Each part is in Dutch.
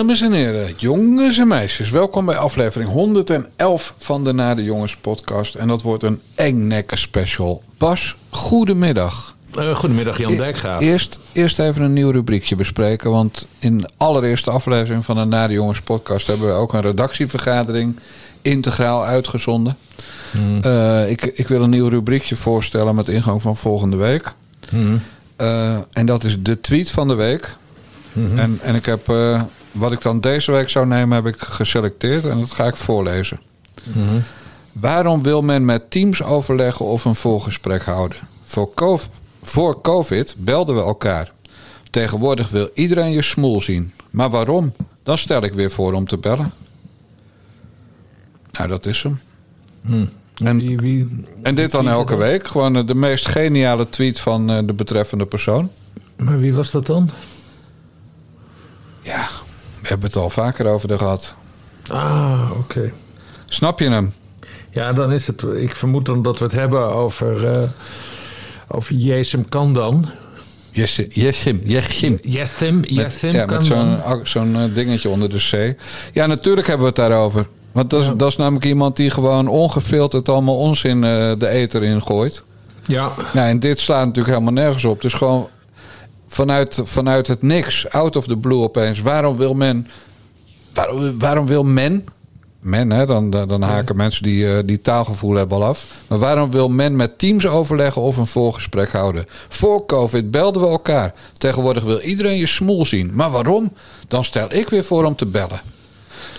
Dames en heren, jongens en meisjes, welkom bij aflevering 111 van de Na de Jongens podcast. En dat wordt een engnekker special. Bas, goedemiddag. Uh, goedemiddag Jan E- Dijkgraaf. Eerst, eerst even een nieuw rubriekje bespreken. Want in de allereerste aflevering van de Na de Jongens podcast hebben we ook een redactievergadering integraal uitgezonden. Hmm. Eh, ik, ik wil een nieuw rubriekje voorstellen met ingang van volgende week. Hmm. Eh, en dat is de tweet van de week. Mhm. En, en ik heb, wat ik dan deze week zou nemen, heb ik geselecteerd en dat ga ik voorlezen. Mhm. Waarom wil men met teams overleggen of een voorgesprek houden? Voor, co- voor COVID belden we elkaar. Tegenwoordig wil iedereen je smoel zien. Maar waarom? Dan stel ik weer voor om te bellen. Nou, dat is hem. En, Wie, wie, en dit dan elke week. Gewoon eh, de meest geniale tweet van eh, de betreffende persoon. maar wie was dat dan? Ja, hebben het al vaker over gehad. Ah, oké. Snap je hem? Ja, dan is het. Ik vermoed dan dat we het hebben over. eh over Jesem Kandan. Yes, Yesim, Yesim. Jesem, Met, Jesem ja, met zo'n zo'n eh, dingetje onder de C. Ja, natuurlijk hebben we het daarover. Want dat is, dat is namelijk iemand die gewoon ongefilterd allemaal onzin eh, de eter in gooit. Ja, Nou, en dit slaat natuurlijk helemaal nergens op. Dus gewoon vanuit, vanuit het niks, out of the blue opeens. Waarom wil men... Waarom, waarom wil men... Men, hè, dan, dan haken mensen die, eh, die taalgevoel hebben al af. Maar waarom wil men met teams overleggen of een voorgesprek houden? Voor COVID belden we elkaar. Tegenwoordig wil iedereen je smoel zien. Maar waarom? Dan stel ik weer voor om te bellen.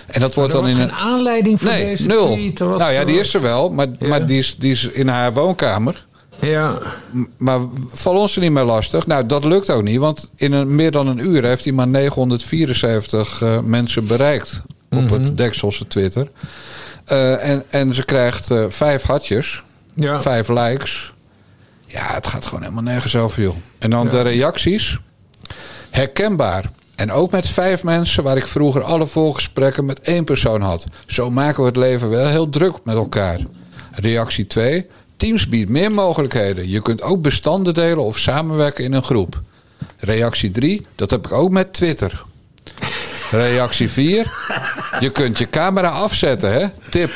En dat wordt er dan in een... aanleiding voor Nee, deze nul. tweet. Nou ja, die is er wel, maar, Ja. maar die, is, die is in haar woonkamer. Ja, Maar val ons er niet meer lastig. Nou, dat lukt ook niet. Want in een, meer dan een uur heeft hij maar 974 eh, mensen bereikt. Op Mhm. het Dekselse Twitter. Eh, en, en ze krijgt eh, vijf hartjes. ja. Vijf likes. Ja, het gaat gewoon helemaal nergens over, joh. En dan Ja. de reacties. Herkenbaar. En ook met vijf mensen waar ik vroeger alle voorgesprekken met één persoon had. Zo maken we het leven wel heel druk met elkaar. Reactie 2. Teams biedt meer mogelijkheden. Je kunt ook bestanden delen of samenwerken in een groep. Reactie 3. Dat heb ik ook met Twitter. Reactie 4. Je kunt je camera afzetten, hè? Tip.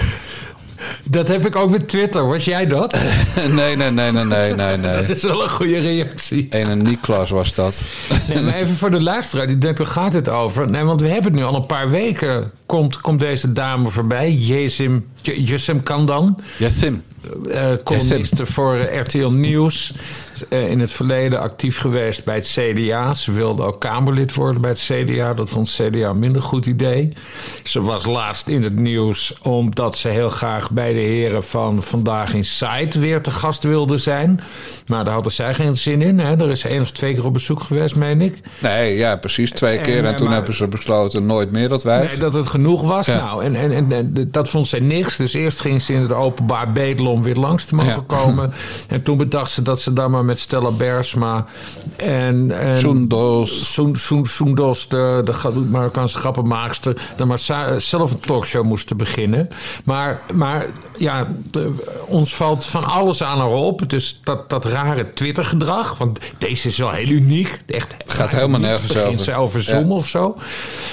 Dat heb ik ook met Twitter. Was jij dat? Nee, nee, nee, nee, nee, nee, nee. Dat is wel een goede reactie. En een Niklas was dat. Nee, maar even voor de luisteraar die denkt, waar gaat het over? Nee, want we hebben het nu al een paar weken. Komt, komt deze dame voorbij, Jezim, J- Jesem Kandan. Eh columniste voor eh, RTL Nieuws. Eh, in het verleden actief geweest bij het CDA. Ze wilde ook Kamerlid worden bij het CDA. Dat vond het CDA een minder goed idee. Ze was laatst in het nieuws omdat ze heel graag bij de heren van Vandaag in Site weer te gast wilde zijn. Maar daar hadden zij geen zin in. Hè. Er is één of twee keer op bezoek geweest, meen ik. Nee, ja, precies. Twee En, keer. En eh, toen maar- hebben ze besloten nooit meer dat wijf. Nee, dat het genoeg was. Ja. Nou, en, en, en, en dat vond zij niks. Dus eerst ging ze in het openbaar bedelen om weer langs te mogen Ja. komen. En toen bedacht ze dat ze dan maar met Stella Bersma en... en Soendos. Soen- Soen- Soendos, de, de ga- Marokkaanse grappenmaakster... dan maar za- zelf een talkshow moesten beginnen. Maar, maar ja, de- ons valt van alles aan haar op. Dus dat, dat rare Twitter-gedrag. Want deze is wel heel uniek. Echt, Gaat helemaal nergens begint over. ze over Zoom of zo.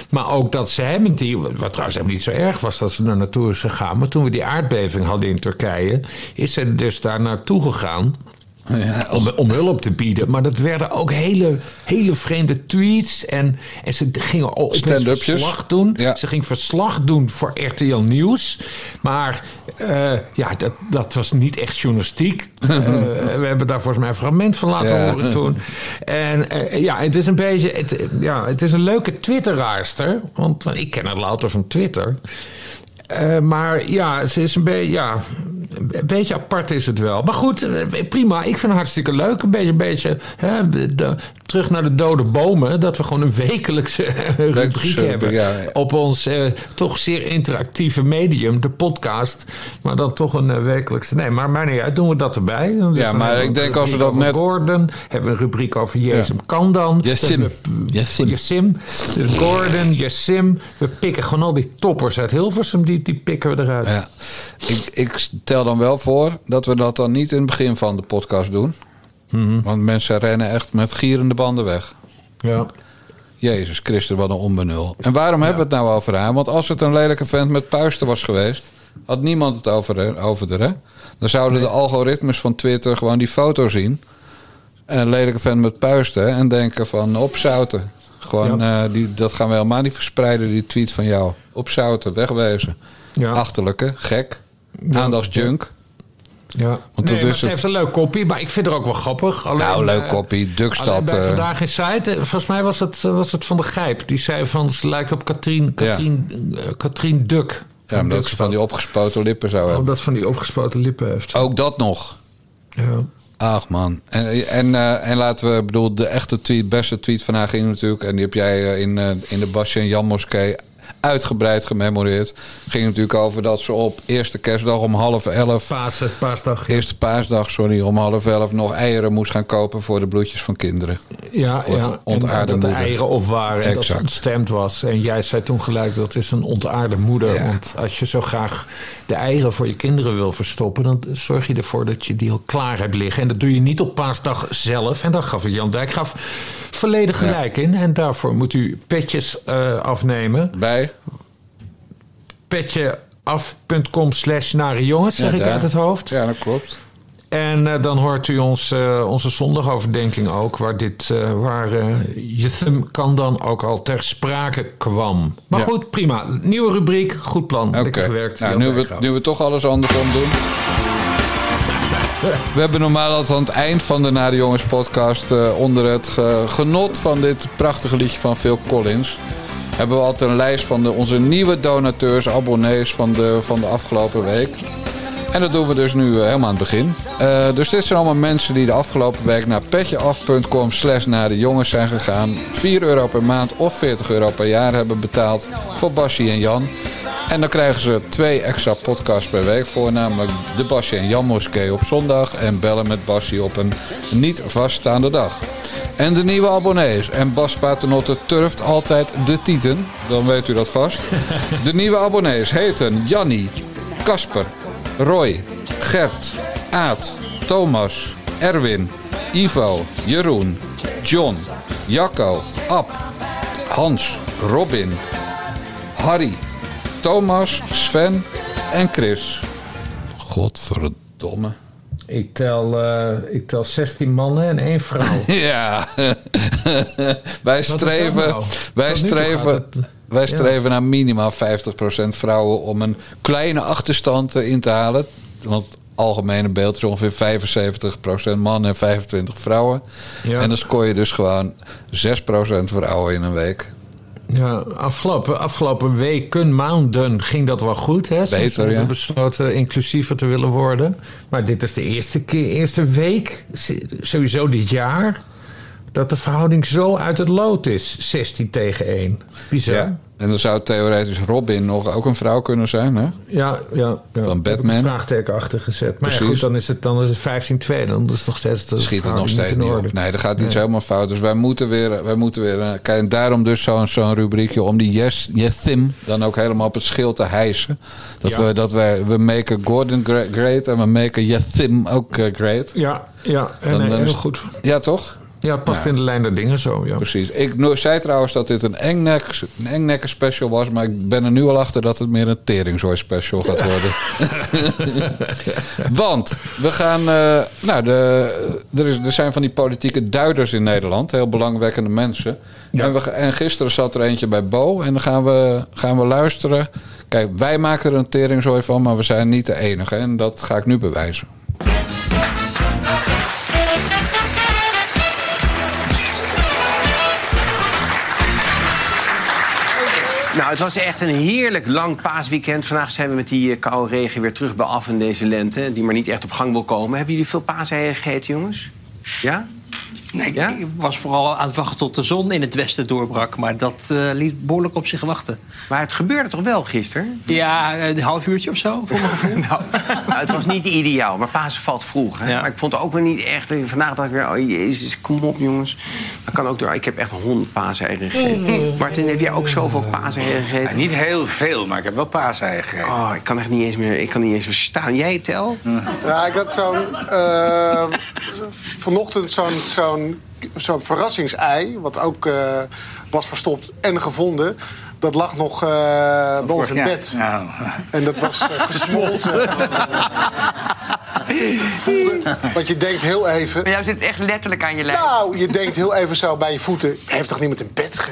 Maar ook dat ze hem die, wat trouwens helemaal niet zo erg was dat ze er naartoe is gegaan. Maar toen we die aardbeving hadden in Turkije, is ze dus daar naartoe gegaan. Om, om hulp te bieden. Maar dat werden ook hele, hele vreemde tweets. En, en ze gingen Stand-upjes. verslag doen. Ja. Ze ging verslag doen voor RTL Nieuws. Maar eh, ja, dat, dat was niet echt journalistiek. Eh, we hebben daar volgens mij een fragment van laten Ja. horen toen. En eh, ja, het is een beetje... Het, ja, het is een leuke twitteraarster. Want, want ik ken haar louter van Twitter. Eh, maar ja, ze is een beetje, ja, een beetje apart is het wel. Maar goed, eh, prima. Ik vind het hartstikke leuk. Een beetje, een beetje hè, de- terug naar de dode bomen. Dat we gewoon een wekelijkse rubriek hebben. ja, ja. Op ons eh, toch zeer interactieve medium, de podcast. Maar dan toch een eh, wekelijkse. Nee, maar maar niet uit. Doen we dat erbij. Dus Ja, dan maar ik denk als we dat net- Gordon, hebben we een rubriek over Kandan. Jessim. We hebben- Jessim. Jessim. Dus Gordon, Jessim. We pikken gewoon al die toppers uit Hilversum. Die, die pikken we eruit. Ja. Ik, ik stel dan wel voor dat we dat dan niet in het begin van de podcast doen. Mhm. Want mensen rennen echt met gierende banden weg. Ja. Jezus Christus, wat een onbenul. En waarom hebben we het nou over haar? Want als het een lelijke vent met puisten was geweest... had niemand het over, over haar, hè? Dan zouden de algoritmes van Twitter gewoon die foto zien... een lelijke vent met puisten... en denken van opzouten. Gewoon, eh, die, dat gaan we helemaal niet verspreiden, die tweet van jou. Opzouten, wegwezen. Ja. Achterlijke, gek, aandachtsjunk. Ja. Want nee, dat maar is ze heeft het. een leuk kopie, maar ik vind het ook wel grappig. Alleen, Nou, leuk eh, kopie, Dukstad. bij eh, Vandaag in Site, volgens mij was het, was het Van de Gijp. Die zei van, ze lijkt op Katrien, Katrien, Katrien Duk. ja, omdat ze van die opgespoten lippen zou hebben. Omdat van die opgespoten lippen heeft. Ook dat nog. Ja. Ach man. En, en, eh, en laten we, bedoel, de echte tweet, beste tweet van haar ging natuurlijk. En die heb jij eh, in, eh, in de Basje en Jan Moskee uitgebreid gememoreerd. Ging natuurlijk over dat ze op eerste kerstdag om half elf. Paas, paasdag. Ja, Eerste paasdag, sorry, om half elf nog eieren moest gaan kopen voor de bloedjes van kinderen. ja. Ja. En dat de eieren op waren en dat Exact. het ontstemd was. En jij zei toen gelijk, dat is een ontaarde moeder. Ja. Want als je zo graag de eieren voor je kinderen wil verstoppen... dan zorg je ervoor dat je die al klaar hebt liggen. En dat doe je niet op paasdag zelf. En daar gaf Jan Dijkgraaf volledig gelijk in. En daarvoor moet u petjes eh, afnemen. Bij? petjeaf.com slash nare jongens, zeg Ja, ik uit het hoofd. Ja, dat klopt. En eh, dan hoort u ons, eh, onze zondagoverdenking ook, waar, dit, eh, waar kan dan ook al ter sprake kwam. Maar Ja. goed, prima. Nieuwe rubriek, goed plan. Oké. Lekker gewerkt. Nou, nu, we, nu we toch alles andersom doen. We hebben normaal altijd aan het eind van de Nare Jongens podcast... onder het ge- genot van dit prachtige liedje van Phil Collins... hebben we altijd een lijst van de, onze nieuwe donateurs, abonnees van de, van de afgelopen week. En dat doen we dus nu eh, helemaal aan het begin. Eh, dus dit zijn allemaal mensen die de afgelopen week naar petjeaf.com slash naar de jongens zijn gegaan. 4 euro per maand of 40 euro per jaar hebben betaald voor Basje en Jan. En dan krijgen ze twee extra podcasts per week voor. Namelijk de Basje en Jan Moskee op zondag. En bellen met Basje op een niet vaststaande dag. En de nieuwe abonnees. En Bas Paternotte turft altijd de tieten. Dan weet u dat vast. De nieuwe abonnees heten Jannie, Kasper, Roy, Gert, Aad, Thomas, Erwin, Ivo, Jeroen, John, Jacco, Ab, Hans, Robin, Harry, Thomas, Sven en Chris. Godverdomme. Ik, tel, eh, ik tel 16 mannen en één vrouw. Ja, wij streven, nou? wij streven, het- wij streven naar minimaal 50% vrouwen om een kleine achterstand in te halen. Want het algemene beeld is ongeveer 75% mannen en 25 vrouwen. Ja. En dan scoor je dus gewoon 6% vrouwen in een week. Ja, afgelopen, afgelopen weken, maanden ging dat wel goed. Hè? Beter, hebben ja. besloten inclusiever te willen worden. Maar dit is de eerste, keer, eerste week, sowieso dit jaar... dat de verhouding zo uit het lood is. 16 tegen 1. Bizar. Ja, En dan zou theoretisch Robin nog ook een vrouw kunnen zijn, hè? ja. ja, Van Batman. een vraagteken achter gezet. Maar ja, goed, dan is het, dan is het 15-2. Dan is het nog steeds de Schiet het nog steeds niet op. Nee, er gaat iets helemaal fout. Dus wij moeten weer... Wij moeten weer eh, kijk, en daarom dus zo'n zo'n rubriekje om die yes, Yethim dan ook helemaal op het schild te hijsen. Dat, Ja. we, dat wij... We maken Gordon great en we maken Yethim ook eh, great. Ja, ja en, Dan- nee, heel is- goed. Ja, toch? Ja, het past in de lijn der dingen zo. Ja. Precies. Ik zei trouwens dat dit een engnek, een engnekker special was. Maar ik ben er nu al achter dat het meer een teringzooi special gaat worden. Want we gaan... eh, nou, de, er, is, er zijn van die politieke duiders in Nederland. Heel belangwekkende mensen. Ja. En, we, en gisteren zat er eentje bij Bo. En dan gaan we, gaan we luisteren. Kijk, wij maken er een teringzooi van. Maar we zijn niet de enige. En dat ga ik nu bewijzen. Nou, het was echt een heerlijk lang paasweekend. Vandaag zijn we met die eh, koude regen weer terug bij af in deze lente. Die maar niet echt op gang wil komen. Hebben jullie veel paaseieren gegeten, jongens? Ja? Nee, ik- Ja? ik was vooral aan het wachten tot de zon in het westen doorbrak. Maar dat eh, liet behoorlijk op zich wachten. Maar het gebeurde toch wel gisteren? Ja, een half uurtje of zo, voor mijn gevoel. Nou, nou, het was niet ideaal, maar Pasen valt vroeg. Hè? Ja. Maar ik vond het ook weer niet echt. eh, Vandaag dacht ik weer, oh jezus, kom op jongens. Dat kan ook door. Ik heb echt honderd paaseieren gegeten. Martin, heb jij ook zoveel paaseieren gegeten? Ja, niet heel veel, maar ik heb wel paaseieren gegeten. Oh, ik kan echt niet eens meer, ik kan niet eens verstaan. Jij, Tel? Ja, ik had zo'n... eh, vanochtend zo'n zo'n zo'n verrassingsei, wat ook eh, was verstopt en gevonden. Dat lag nog eh boven het bed. Nou, En dat was eh, gesmolten. Voelde, want je denkt heel even... Maar jou zit echt letterlijk aan je lijf. Nou, je denkt heel even zo bij je voeten... heeft toch niemand in bed ge...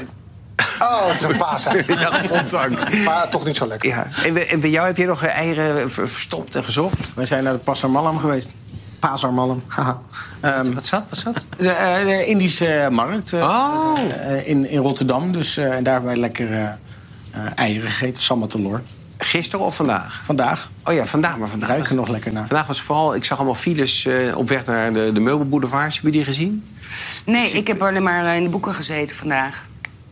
Oh, het is een paasei. Ja, ondank. Maar toch niet zo lekker. Ja. En, bij- en bij jou heb je nog eieren ver- verstopt en gezocht? We zijn naar de Pasarmallam geweest. Pasarmallam, haha. Ehm, Wat zat? Wat zat? de, eh, de Indische markt eh, Oh. eh, in, in Rotterdam. Dus, eh, en daar hebben wij lekker eh, eh, eieren gegeten, samatelor. Gisteren of vandaag? Vandaag Oh ja, vandaag. Maar vandaag ruiken nog lekker naar. vandaag was vooral... Ik zag allemaal files eh, op weg naar de, de meubelboulevards. Heb je die gezien? Nee, ik heb alleen maar in de boeken gezeten vandaag.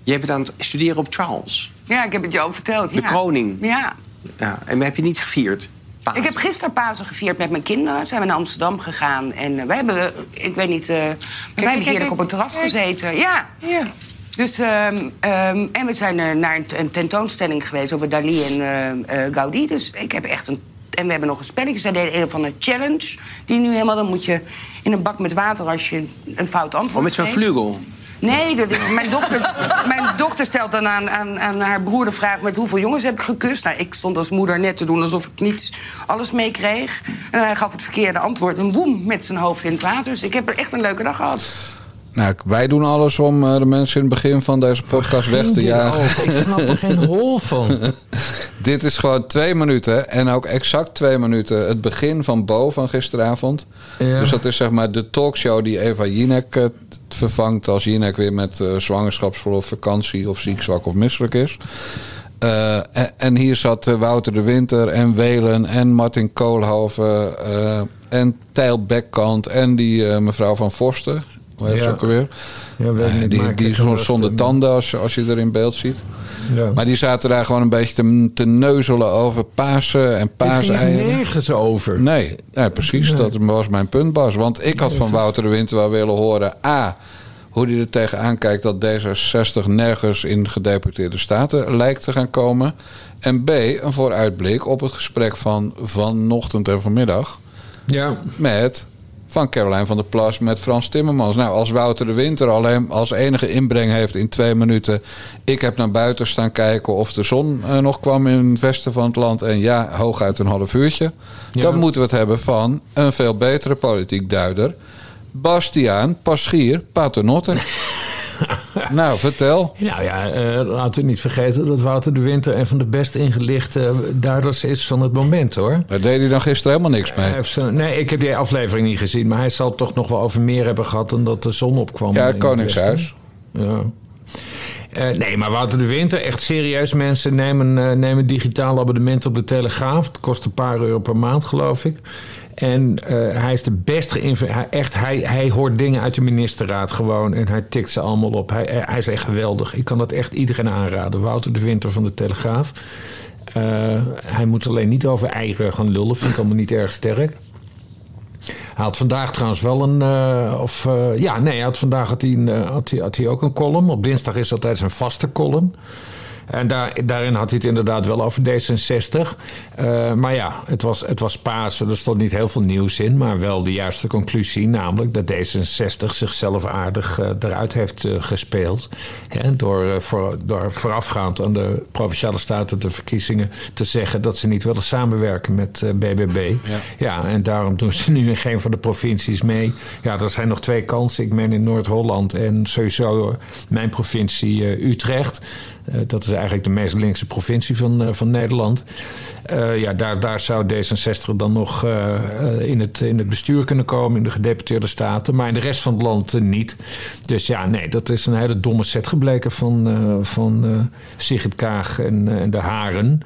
Jij bent aan het studeren op Charles. Ja, ik heb het je al verteld. De ja. kroning. Ja. Ja. En heb je niet gevierd? Paas. Ik heb gisteren Pasen gevierd met mijn kinderen. Zijn we naar Amsterdam gegaan. En eh, we hebben, ik weet niet, eh, wij hebben heerlijk kijk. op een terras Kijk. gezeten. Ja. Ja. Dus, ehm, ehm, en we zijn eh, naar een, tentoonstelling geweest over Dali en eh, eh, Gaudi. Dus ik heb echt een. En we hebben nog een spelletje. Zij deden een van een challenge. Die nu helemaal. Dan moet je in een bak met water als je een fout antwoord Oh, met zo'n geeft. Nee, dat is, mijn, dochter, mijn dochter stelt dan aan, aan, aan haar broer de vraag... met hoeveel jongens heb ik gekust? Nou, ik stond als moeder net te doen alsof ik niet alles meekreeg. En hij gaf het verkeerde antwoord en woem, met zijn hoofd in het water. Dus ik heb er echt een leuke dag gehad. Nou, wij doen alles om eh, de mensen in het begin van deze podcast weg te jagen. over? Ik snap er geen hol van. Dit is gewoon twee minuten en ook exact twee minuten het begin van Bo van gisteravond. Ja. Dus dat is zeg maar de talkshow die Eva Jinek eh, vervangt als Jinek weer met eh, zwangerschapsverlof, vakantie of ziek, zwak of misselijk is. En, en hier zat Wouter de Winter en Welen en Martin Koolhoven en Tijl Bekkant en die mevrouw van Forsten. Hoe heet ze Ja. ook alweer? Ja, weet ik Eh, die die zonder tanden als, je- als je er in beeld ziet. Ja. Maar die zaten daar gewoon een beetje te, te neuzelen over Pasen en paaseieren. nergens over. Nee, nee, precies. Dat was mijn punt, Bas. Want ik had van Wouter de Winter wel willen horen... A, hoe hij er tegenaan kijkt dat D66 nergens in gedeputeerde staten lijkt te gaan komen. En B, een vooruitblik op het gesprek van vanochtend en vanmiddag... Ja, met van Caroline van der Plas met Frans Timmermans. Nou, als Wouter de Winter alleen als enige inbreng heeft in twee minuten... ik heb naar buiten staan kijken of de zon eh, nog kwam in het westen van het land... en ja, hooguit een half uurtje... Ja. dan moeten we het hebben van een veel betere politiek duider... Bastiaan Paschier Paternotte. nou, vertel. Nou ja, eh, laten we niet vergeten dat Wouter de Winter een van de best ingelichte duiders is van het moment hoor. Daar deed hij dan gisteren helemaal niks mee. Zo- nee, ik heb die aflevering niet gezien, maar hij zal toch nog wel over meer hebben gehad dan dat de zon opkwam. Ja, het Koningshuis. Ja. Eh, nee, maar Wouter de Winter, echt serieus mensen, nemen, eh, nemen digitaal abonnement op de Telegraaf. Het kost een paar euro per maand, geloof ik. En eh, hij is de best geïnformeerd. Hij, echt, hij, hij hoort dingen uit de ministerraad gewoon en hij tikt ze allemaal op. Hij, hij is echt geweldig. Ik kan dat echt iedereen aanraden. Wouter de Winter van de Telegraaf. Eh, hij moet alleen niet over eieren gaan lullen. Vind ik allemaal niet erg sterk. Hij had vandaag trouwens wel een. eh, of, eh, ja, nee, hij had vandaag had hij, eh, had hij, had hij ook een column. Op dinsdag is altijd zijn vaste column. En daar, daarin had hij het inderdaad wel over D66. Eh, maar ja, het was, het was Pasen. Er stond niet heel veel nieuws in. Maar wel de juiste conclusie. Namelijk dat D66 zichzelf aardig eh, eruit heeft eh, gespeeld. Hè, door, voor, door voorafgaand aan de Provinciale Staten de verkiezingen te zeggen dat ze niet willen samenwerken met BBB. Ja. Ja, en daarom doen ze nu in geen van de provincies mee. Ja, er zijn nog twee kansen. Ik meen in Noord-Holland en sowieso mijn provincie Utrecht. Eh, dat is eigenlijk de meest linkse provincie van, eh, van Nederland. Eh, ja, daar, daar zou D66 dan nog in, het, in het bestuur kunnen komen, in de gedeputeerde staten. Maar in de rest van het land niet. Dus ja, nee, dat is een hele domme set gebleken van, van Sigrid Kaag en, en de Haren.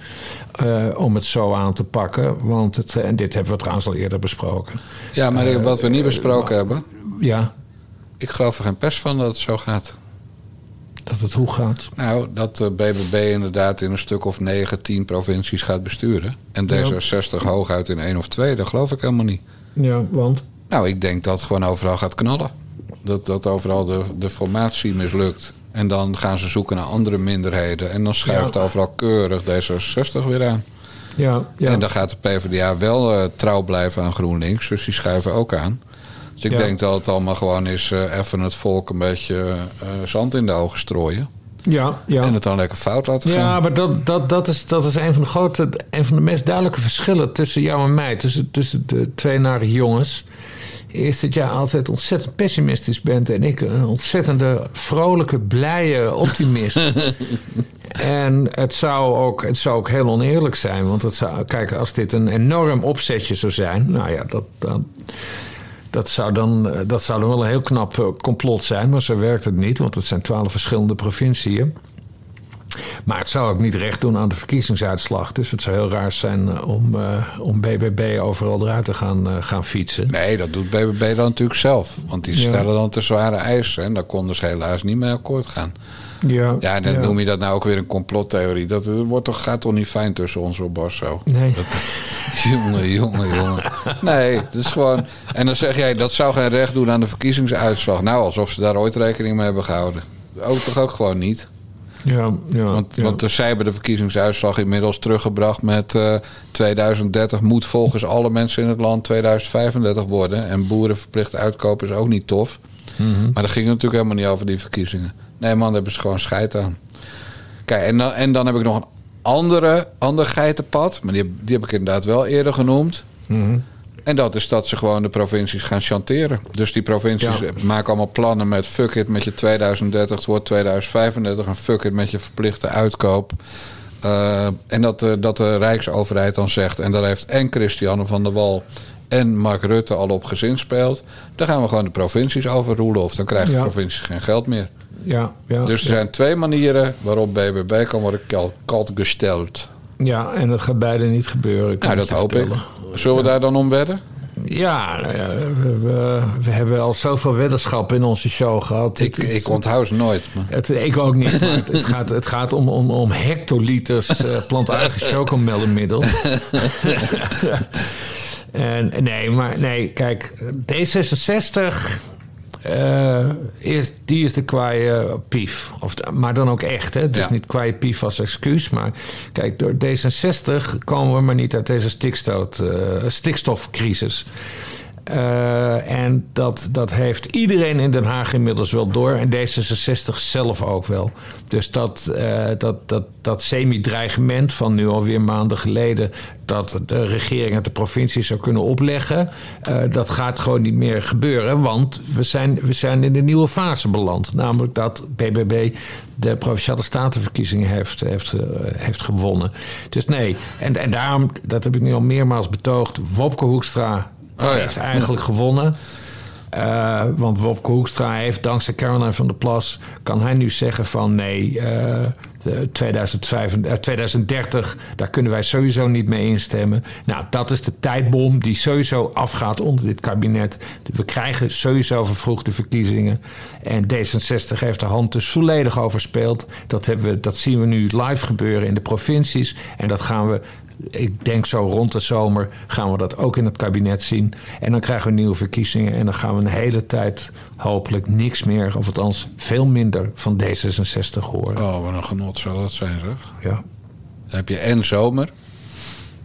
om het zo aan te pakken. Want het, en dit hebben we trouwens al eerder besproken. Ja, maar wat we niet besproken hebben... Ja, ik geloof er geen pers van dat het zo gaat. Dat het hoe gaat. Nou, dat de BBB inderdaad in een stuk of 9, 10 provincies gaat besturen. En D66 hooguit in één of twee, dat geloof ik helemaal niet. Ja, want? Nou, ik denk dat het gewoon overal gaat knallen. Dat, dat overal de, de formatie mislukt. En dan gaan ze zoeken naar andere minderheden. En dan schuift Ja. overal keurig D66 weer aan. Ja, ja. En dan gaat de PvdA wel eh, trouw blijven aan GroenLinks. Dus die schuiven ook aan. Dus ik Ja. denk dat het allemaal gewoon is eh, even het volk een beetje eh, zand in de ogen strooien. Ja, ja. En het dan lekker fout laten gaan. Ja, maar dat, dat, dat, is, dat is een van de grote, een van de meest duidelijke verschillen tussen jou en mij, tussen, tussen de twee nare jongens. Is dat jij altijd ontzettend pessimistisch bent en ik een ontzettende vrolijke, blije optimist. en het zou, ook, het zou ook heel oneerlijk zijn, want het zou, kijk, als dit een enorm opzetje zou zijn, nou ja, dat, dat, dat zou, dan, eh, dat zou dan wel een heel knap eh, complot zijn, maar zo werkt het niet, want het zijn twaalf verschillende provinciën. Maar het zou ook niet recht doen aan de verkiezingsuitslag. Dus het zou heel raar zijn eh, om, eh, om BBB overal eruit te gaan, gaan fietsen. Nee, dat doet BBB dan natuurlijk zelf. Want die Ja. stellen dan te zware eisen. En daar konden ze helaas niet mee akkoord gaan. Ja, Ja, en dan noem je dat nou ook weer een complottheorie. Dat eh, wordt toch, gaat toch niet fijn tussen ons op Bas zo? Nee. Jongen, jongen, jongen. Nee, het is gewoon... En dan zeg jij, dat zou geen recht doen aan de verkiezingsuitslag. Nou, alsof ze daar ooit rekening mee hebben gehouden. Ook toch ook gewoon niet? Ja, ja, Want, ja. want eh, zij hebben de verkiezingsuitslag inmiddels teruggebracht met... eh 2030 moet volgens alle mensen in het land 2035 worden. En boeren verplicht uitkopen is ook niet tof. Mhm. Maar dat ging natuurlijk helemaal niet over die verkiezingen. Nee man, daar hebben ze gewoon scheid aan. Kijk, en dan, en dan heb ik nog een andere, ander geitenpad. Maar die, heb- die heb ik inderdaad wel eerder genoemd. Mhm. En dat is dat ze gewoon de provincies gaan chanteren. Dus die provincies Ja. maken allemaal plannen met... fuck it met je 2030, het wordt 2035... en fuck it met je verplichte uitkoop. Eh, en dat, de- dat de Rijksoverheid dan zegt... en daar heeft en Christiane van der Wal en Mark Rutte al op gezinspeeld... dan gaan we gewoon de provincies overroelen... of dan krijgen Ja. de provincies geen geld meer. ja, ja, Dus er ja. zijn twee manieren waarop BBB kan worden kal- kalt gesteld. Ja, en dat gaat beide niet gebeuren. Nou, dat hoop ik. Zullen we daar dan om wedden? Ja, nou ja, we, hebben al zoveel weddenschappen in onze show gehad. Ik, Het ik onthoud ze nooit. Maar. Het, ik ook niet. Het, het gaat, het gaat om, om, om hectoliters eh plantaardige chocomelkmiddel. en nee, maar nee, kijk, D66. eh, is, die is de kwaaie pief. Of, maar dan ook echt, hè? Dus Ja. niet kwaaie pief als excuus. Maar kijk, door D66 komen we maar niet uit deze stikstof, eh, stikstofcrisis. Eh, en dat, dat heeft iedereen in Den Haag inmiddels wel door. En D66 zelf ook wel. Dus dat, eh, dat, dat, dat semi-dreigement van nu alweer maanden geleden... dat de regering het de provincie zou kunnen opleggen... eh, dat gaat gewoon niet meer gebeuren. Want we zijn, we zijn in de nieuwe fase beland. Namelijk dat BBB de Provinciale Statenverkiezingen heeft, heeft, heeft gewonnen. Dus nee, en, en daarom, dat heb ik nu al meermaals betoogd... Wopke Hoekstra Oh heeft eigenlijk gewonnen. Eh, want Wopke Hoekstra heeft dankzij Caroline van der Plas... kan hij nu zeggen van nee, eh, de 2005, eh, 2030... daar kunnen wij sowieso niet mee instemmen. Nou, dat is de tijdbom die sowieso afgaat onder dit kabinet. We krijgen sowieso vervroegde verkiezingen. En D66 heeft de hand dus volledig overspeeld. Dat, hebben we, dat zien we nu live gebeuren in de provincies. En dat gaan we ik denk zo rond de zomer gaan we dat ook in het kabinet zien. En dan krijgen we nieuwe verkiezingen. En dan gaan we een hele tijd hopelijk niks meer, of althans veel minder, van D66 horen. Oh, wat een genot zou dat zijn, zeg. Ja. Dan heb je en zomer.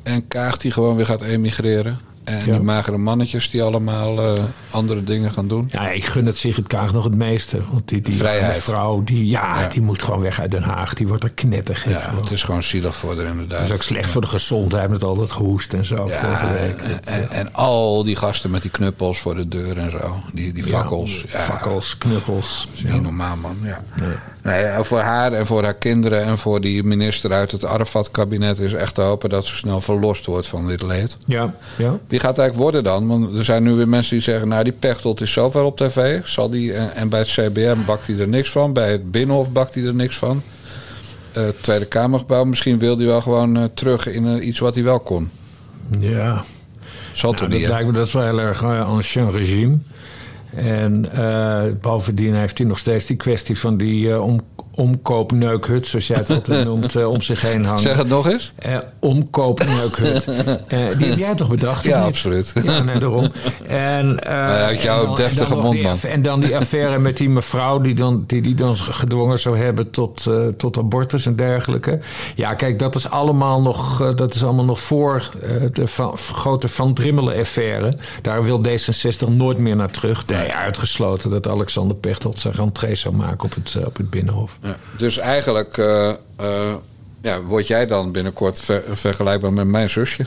En Kaag die gewoon weer gaat emigreren. En Ja. die magere mannetjes die allemaal eh, andere dingen gaan doen. Ja, ik gun het Sigrid Kaag nog het meeste. Want die, die Vrijheid. vrouw, die, ja, Ja. die moet gewoon weg uit Den Haag. Die wordt er knettergek Ja, het is gewoon zielig voor haar inderdaad. Het is ook slecht voor de gezondheid met al dat gehoest en zo vorige Ja, week. en, en, en al die gasten met die knuppels voor de deur en zo. Die, die fakkels. Fakkels, knuppels. niet normaal, man. Ja. Nee, voor haar en voor haar kinderen en voor die minister uit het Arafat-kabinet... is echt te hopen dat ze snel verlost wordt van dit leed. Ja, ja. Wie gaat het eigenlijk worden dan? Want er zijn nu weer mensen die zeggen... nou, die Pechtold is zoveel op tv. Zal die, en, en bij het CBM bakt hij er niks van. Bij het Binnenhof bakt hij er niks van. Het Tweede Kamergebouw, misschien wil hij wel gewoon eh, terug in eh, iets wat hij wel kon. Ja. Zal Nou, toch dat niet, hè? lijkt me dat is wel heel erg uh, ancien regime. En bovendien heeft hij nog steeds die kwestie van die om, omkoopneukhut, zoals jij het altijd noemt, eh, om zich heen hangen. Zeg het nog eens. Eh omkoopneukhut. Eh, die heb jij toch bedacht? Ja, absoluut. Ja, nee, daarom. En, uit jouw en dan- deftige en mond, man. En dan die affaire met die mevrouw die dan, die, die dan gedwongen zou hebben tot, tot abortus en dergelijke. Ja, kijk, dat is allemaal nog, dat is allemaal nog voor de van, grote Van Drimmelen-affaire. Daar wil D66 nooit meer naar terug. Nee, uitgesloten dat Alexander Pechtold zijn rentree zou maken op het, op het Binnenhof. Ja. Dus eigenlijk eh, eh, ja, word jij dan binnenkort ver- vergelijkbaar met mijn zusje.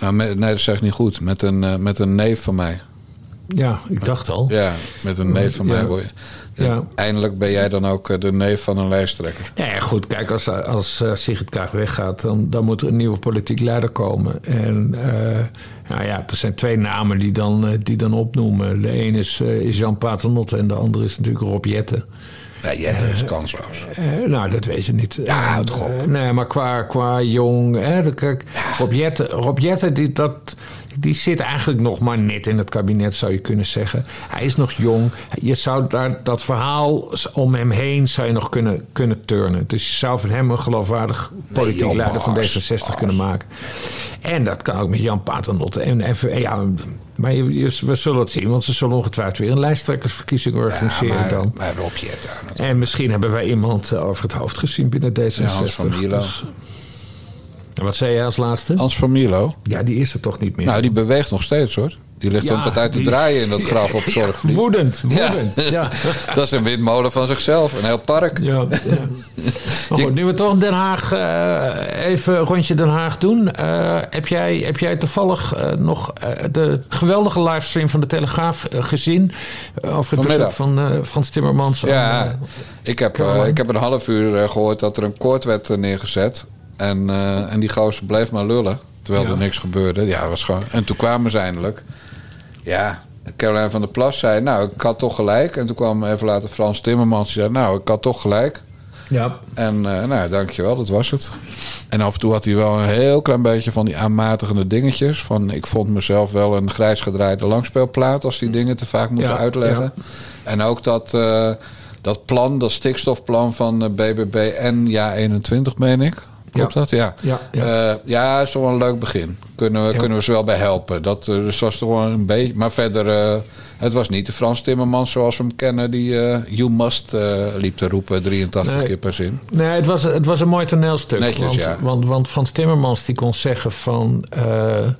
Nou, met- nee, dat zeg ik niet goed. Met een, eh, met een neef van mij. Ja, ik dacht al. Ja, met een neef van mij word je. Ja. Eindelijk ben jij dan ook eh, de neef van een lijsttrekker. Ja, ja, goed, kijk, als, als eh, Sigrid Kaag weggaat, dan, dan moet er een nieuwe politiek leider komen. En eh, nou ja, er zijn twee namen die dan, die dan opnoemen. De een is, is Jan Paternotte en de andere is natuurlijk Rob Jetten. Ja, Jette is kansloos. Nou, dat weet je niet. Ja, houd toch op. nee, maar qua, qua jong... Hè, kijk, Rob Jetten, Rob Jetten die, dat, die zit eigenlijk nog maar net in het kabinet, zou je kunnen zeggen. Hij is nog jong. Je zou daar, dat verhaal om hem heen zou je nog kunnen, kunnen turnen. Dus je zou van hem een geloofwaardig politiek leider van Bas, D66 kunnen maken. En dat kan ook met Jan Paternotte. En, en, ja, maar je, je- we zullen het zien, want ze zullen ongetwijfeld weer een lijsttrekkersverkiezing organiseren maar, dan. maar Rob. En misschien hebben wij iemand over het hoofd gezien binnen D66. Ja, van. Dus- En wat zei jij als laatste? Hans van Mierlo. Ja, die is er toch niet meer. Nou, die beweegt nog steeds hoor. Die ligt Ja, uit te die- draaien in dat graf op Zorgvliet. woedend, woedend. Ja. dat is een windmolen van zichzelf. Een heel park. Ja. Maar goed, nu we toch in Den Haag eh, even een rondje Den Haag doen. eh, heb, jij, heb jij toevallig eh, nog de geweldige livestream van de Telegraaf gezien? Over het bezoek van Frans Timmermans. aan, Ja, ik heb, ik heb een half uur eh, gehoord dat er een koord werd neergezet. En, eh, en die gozer bleef maar lullen. Terwijl Ja. er niks gebeurde. Ja, was gewoon... En toen kwamen ze eindelijk. Ja, Caroline van der Plas zei... Nou, ik had toch gelijk. En toen kwam even later Frans Timmermans. Die zei... Nou, ik had toch gelijk. ja. En eh nou, dankjewel, dat was het. En af en toe had hij wel een heel klein beetje van die aanmatigende dingetjes. Van ik vond mezelf wel een grijs gedraaide langspeelplaat als die dingen te vaak moeten Ja, uitleggen. En ook dat, eh, dat plan, dat stikstofplan van BBB en Ja 21, meen ik. Klopt Ja. dat? Ja. Ja, ja. ja. ja, is toch wel een leuk begin. Kunnen we, Ja. kunnen we ze wel bij helpen. Dat eh, dus was toch wel een beetje. Maar verder, eh, het was niet de Frans Timmermans zoals we hem kennen, die eh, You Must eh, liep te roepen 83 Nee. keer per zin. Nee, het was, het was een mooi toneelstuk. Netjes, want, ja. want, want Frans Timmermans die kon zeggen van... eh, eh,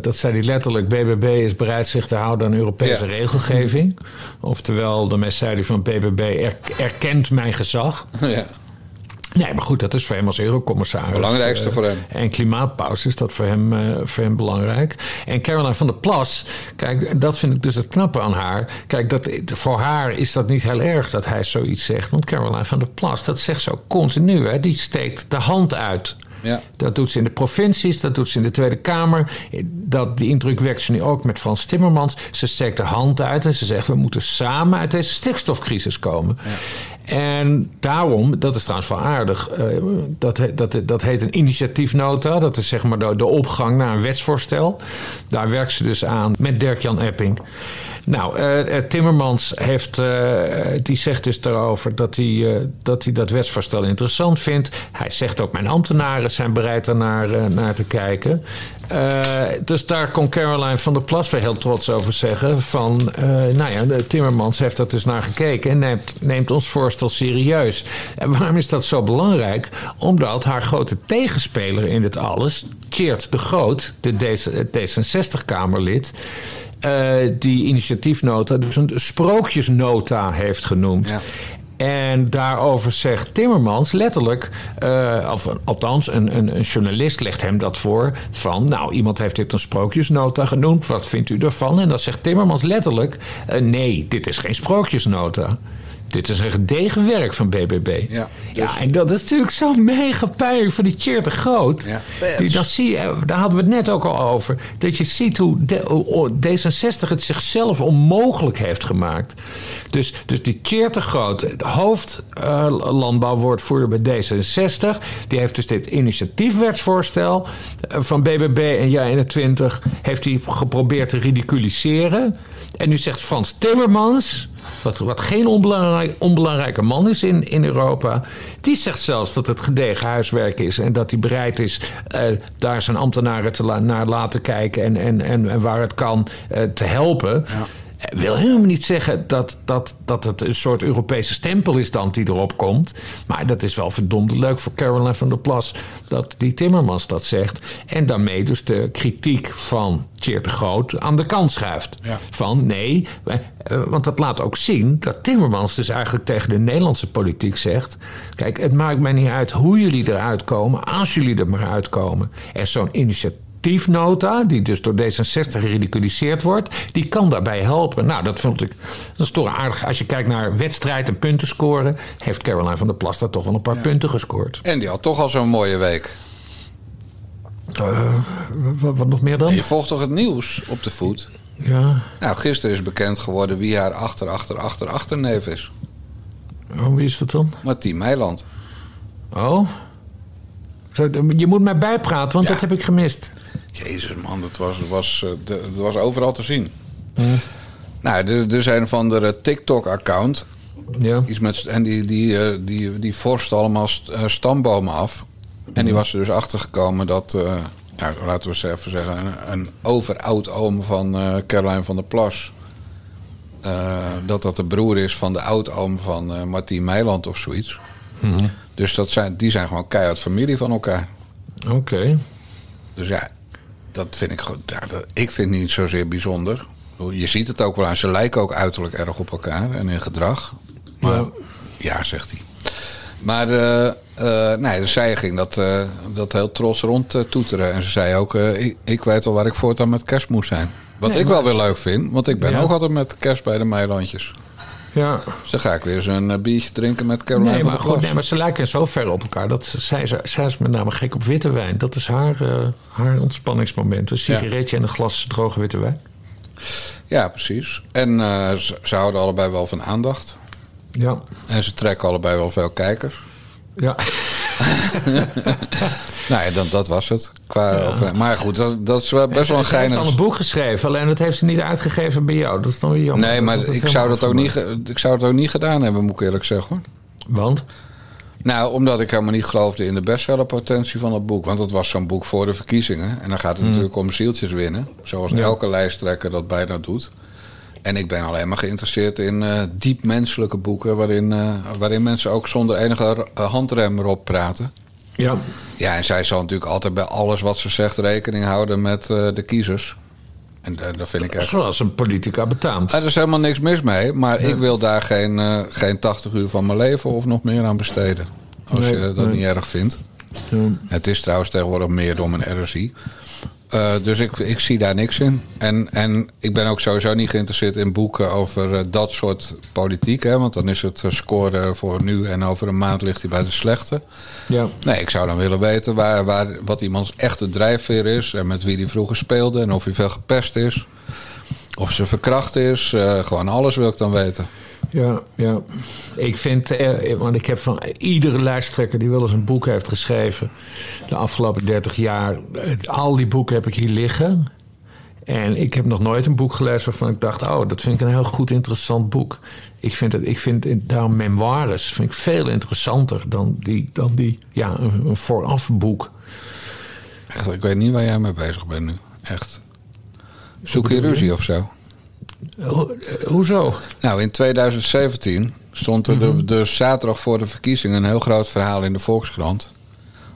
dat zei hij letterlijk, BBB is bereid zich te houden aan Europese Ja. regelgeving. Oftewel, daarmee zei hij van BBB er- erkent mijn gezag. ja. Nee, maar goed, dat is voor hem als eurocommissaris. Belangrijkste eh, voor hem. En klimaatpauze is dat voor hem, eh, voor hem belangrijk. En Caroline van der Plas, kijk, dat vind ik dus het knappe aan haar. Kijk, dat, voor haar is dat niet heel erg dat hij zoiets zegt. Want Caroline van der Plas, dat zegt ze ook continu. Hè? Die steekt de hand uit. Ja. Dat doet ze in de provincies, dat doet ze in de Tweede Kamer. Dat, die indruk wekt ze nu ook met Frans Timmermans. Ze steekt de hand uit en ze zegt... we moeten samen uit deze stikstofcrisis komen. En daarom, dat is trouwens wel aardig... eh, dat, dat, dat heet een initiatiefnota. Dat is zeg maar de, de opgang naar een wetsvoorstel. Daar werkt ze dus aan met Dirk-Jan Epping. Nou, eh, eh, Timmermans heeft, eh, die zegt dus daarover dat hij, dat hij dat wetsvoorstel interessant vindt. Hij zegt ook mijn ambtenaren zijn bereid daarnaar naar te kijken. Dus daar kon Caroline van der Plas weer heel trots over zeggen. Van, nou ja, Timmermans heeft dat dus naar gekeken en neemt, neemt ons voorstel serieus. En waarom is dat zo belangrijk? Omdat haar grote tegenspeler in dit alles, Tjeerd de Groot, de D66-Kamerlid... eh, die initiatiefnota dus een sprookjesnota heeft genoemd. Ja. En daarover zegt Timmermans letterlijk, eh, of althans een, een, een journalist legt hem dat voor, van nou iemand heeft dit een sprookjesnota genoemd, wat vindt u ervan? En dan zegt Timmermans letterlijk, eh, nee, dit is geen sprookjesnota. Dit is een gedegen werk van BBB. Ja, ja dus- en dat is natuurlijk zo mega pijnlijk voor die Tjeerd de Groot. Ja. Die, dan zie je, daar hadden we het net ook al over. Dat je ziet hoe de- hoe D66 het zichzelf onmogelijk heeft gemaakt. Dus, dus die Tjeerd de Groot, hoofd eh, landbouwwoordvoerder bij D66... die heeft dus dit initiatiefwetsvoorstel eh, van BBB en JA21... heeft hij geprobeerd te ridiculiseren. En nu zegt Frans Timmermans... wat, wat geen onbelangrijk, onbelangrijke man is in, in Europa. Die zegt zelfs dat het gedegen huiswerk is. En dat hij bereid is eh, daar zijn ambtenaren te naar laten kijken. En, en, en, waar het kan eh, te helpen. Eh, Wil helemaal niet zeggen dat, dat, dat het een soort Europese stempel is dan die erop komt. Maar dat is wel verdomd leuk voor Caroline van der Plas dat die Timmermans dat zegt. En daarmee dus de kritiek van Tjeerd de Groot aan de kant schuift. Ja. Van nee, eh, eh, want dat laat ook zien dat Timmermans dus eigenlijk tegen de Nederlandse politiek zegt... kijk, het maakt mij niet uit hoe jullie eruit komen, als jullie er maar uitkomen. En zo'n initiatiefnota, die dus door D66 geridiculiseerd wordt... die kan daarbij helpen. Nou, dat vond ik dat is toch aardig. Als je kijkt naar wedstrijd en punten scoren... heeft Caroline van der Plas daar toch wel een paar punten gescoord. En die had toch al zo'n mooie week. Eh, wat, wat nog meer dan? En je volgt toch het nieuws op de voet? Ja, Nou, gisteren is bekend geworden wie haar achter, achter, achter, achterneef is. oh, wie is dat dan? Martien Meiland. Oh? Je moet mij bijpraten, want Ja. dat heb ik gemist. Jezus man, dat was, was, eh, dat was overal te zien. Nou, er, er zijn van de TikTok-account. Ja. Iets met, en die, die, eh, die, die vorst allemaal st- eh, stambomen af. En die was er dus achter gekomen dat, eh, nou, laten we eens even zeggen, een, een overoud oom van eh Caroline van der Plas. eh, dat dat de broer is van de oud-oom van eh Martien Meiland of zoiets. Dus dat zijn, die zijn gewoon keihard familie van elkaar. Oké. Dus ja, dat vind ik dat- ik vind het niet zozeer bijzonder. Je ziet het ook wel aan. Ze lijken ook uiterlijk erg op elkaar en in gedrag. Maar ja, Ja. zegt hij. Maar eh, nee, dus zij ging dat, eh, dat heel trots rond toeteren. En ze zei ook: ik, ik weet al waar ik voortaan met kerst moet zijn. Wat Nee, ik wel weer leuk vind, want ik ben Ja. ook altijd met kerst bij de Meilandjes. Ja. Dan ga ik weer een eh, biertje drinken met Caroline Nee maar, goed, nee, maar ze lijken zo ver op elkaar. Dat ze- zij, zij, zij is met name gek op witte wijn. Dat is haar, eh, haar ontspanningsmoment. Een sigaretje en een glas droge witte wijn. Ja, precies. En eh, ze, ze houden allebei wel van aandacht. Ja. En ze trekken allebei wel veel kijkers. Ja. Nou ja, dat, dat was het. Qua over- maar goed, dat, dat is wel best wel een Ze heeft al geinig... een boek geschreven, alleen dat heeft ze niet uitgegeven bij jou. Dat is dan weer jammer. Nee, maar Dat ik zou, dat ook niet, ik zou het ook niet gedaan hebben, moet ik eerlijk zeggen. hoor. Want? Nou, omdat ik helemaal niet geloofde in de bestsellerpotentie van het boek. Want het was zo'n boek voor de verkiezingen. En dan gaat het natuurlijk om zieltjes winnen. Zoals Ja. elke lijsttrekker dat bijna doet. En ik ben alleen maar geïnteresseerd in eh, diep menselijke boeken... Waarin, eh, waarin mensen ook zonder enige eh, handrem erop praten. Ja. Ja, en zij zal natuurlijk altijd bij alles wat ze zegt rekening houden met de kiezers. En dat vind ik echt... Zoals een politica betaamt. Er is helemaal niks mis mee, maar ik wil daar geen, geen 80 uur van mijn leven of nog meer aan besteden. Als Nee, je dat nee. niet erg vindt. Ja. Het is trouwens tegenwoordig meer dan een RSI. Eh, dus ik, ik zie daar niks in. En, en ik ben ook sowieso niet geïnteresseerd in boeken over eh, dat soort politiek. Hè, want dan is het eh, scoren voor nu en over een maand ligt hij bij de slechte. Ja. Nee, ik zou dan willen weten waar, waar, wat iemands echte drijfveer is. En met wie hij vroeger speelde. En of hij veel gepest is. Of ze verkracht is. gewoon alles wil ik dan weten. Ja, ja. Ik vind, eh, want ik heb van iedere lijsttrekker die wel eens een boek heeft geschreven de afgelopen 30 jaar, al die boeken heb ik hier liggen. En ik heb nog nooit een boek gelezen waarvan ik dacht, oh, dat vind ik een heel goed interessant boek. Ik vind, het, ik vind het- daarom memoires vind ik veel interessanter dan die, dan die ja, een, een voorafboek. Echt, ik weet niet waar jij mee bezig bent nu. Echt. Zoek je ruzie of zo? Ho- eh, hoezo? Nou, in 2017 stond er de, de zaterdag voor de verkiezingen een heel groot verhaal in de Volkskrant.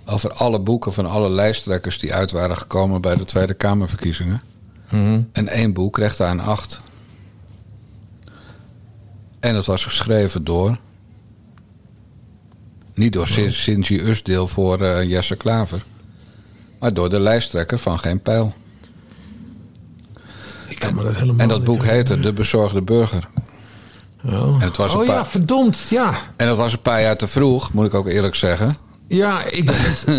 Over alle boeken van alle lijsttrekkers die uit waren gekomen bij de Tweede Kamerverkiezingen. En één boek kreeg daar een acht. En dat was geschreven door. Niet door Sin- Sinji Usdeel voor eh, Jesse Klaver. Maar door de lijsttrekker van Geen Pijl. Ik kan me dat helemaal En dat boek heette. De Bezorgde Burger. Oh, En het was een oh ja, verdomd, ja. En dat was een paar jaar te vroeg, moet ik ook eerlijk zeggen. Ja, ik.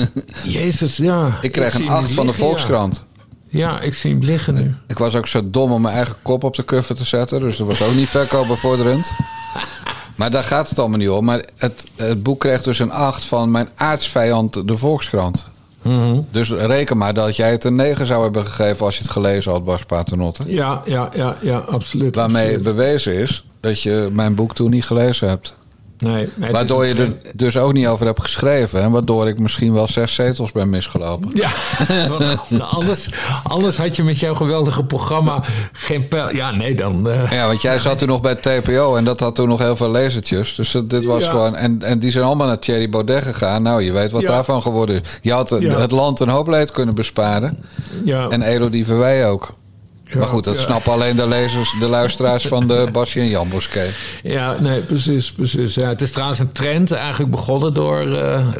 Jezus, ja. Ik kreeg een hem 8 niet van de ja. Volkskrant. Ja, ik zie hem liggen nu. Ik was ook zo dom om mijn eigen kop op de cover te zetten. Dus dat was ook niet verkoopbevorderend. Maar daar gaat het allemaal niet om. Maar het, het boek kreeg dus een 8 van mijn aardsvijand, de Volkskrant. Mhm. Dus reken maar dat jij het een 9 zou hebben gegeven als je het gelezen had, Bas Paternotte. Ja, ja, ja, ja, absoluut. Waarmee absoluut. bewezen is dat je mijn boek toen niet gelezen hebt. Nee, Waardoor je er dus ook niet over hebt geschreven. En waardoor ik misschien wel zes zetels ben misgelopen. Ja, want anders, anders had je met jouw geweldige programma geen pijl. Ja, nee, dan. eh, Ja, want jij zat toen nog bij TPO en dat had toen nog heel veel lezertjes. Dus dit was Ja. gewoon. En, en die zijn allemaal naar Thierry Baudet gegaan. Nou, je weet wat Ja. daarvan geworden is. Je had Ja. het land een hoop leed kunnen besparen. ja, En Elodie Verwij ook. Maar goed, dat ja. snappen alleen de lezers, de luisteraars van de Basje en Jan Boskee. ja, nee, precies. precies ja. Het is trouwens een trend, eigenlijk begonnen door,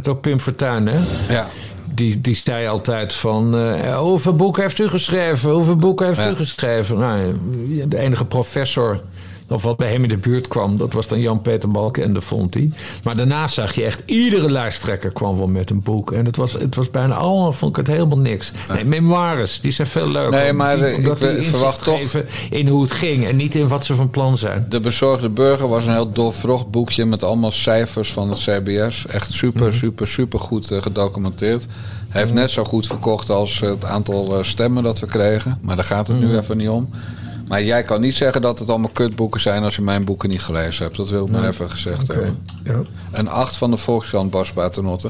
door Pim Fortuyn. Hè? Ja. Die, die zei altijd van... eh, hoeveel boeken heeft u geschreven? Hoeveel boeken heeft Ja. u geschreven? Nou, de enige professor... of wat bij hem in de buurt kwam... dat was dan Jan-Peter Balken vond hij. Maar daarna zag je echt... iedere lijsttrekker kwam wel met een boek. En het was, het was bijna allemaal... vond ik het helemaal niks. Nee, memoires, die zijn veel leuker. Nee, maar, Die- ik die verwacht toch- in hoe het ging... en niet in wat ze van plan zijn. De Bezorgde Burger was een heel doorvrocht boekje met allemaal cijfers van het CBS. Echt super, Mhm. super, super goed eh, gedocumenteerd. Hij heeft net zo goed verkocht als het aantal eh, stemmen dat we kregen. Maar daar gaat het Mhm. nu even niet om. Maar jij kan niet zeggen dat het allemaal kutboeken zijn als je mijn boeken niet gelezen hebt. Dat wil ik maar even gezegd hebben. Ja, Een acht van de Volkskrant Bas Paternotte.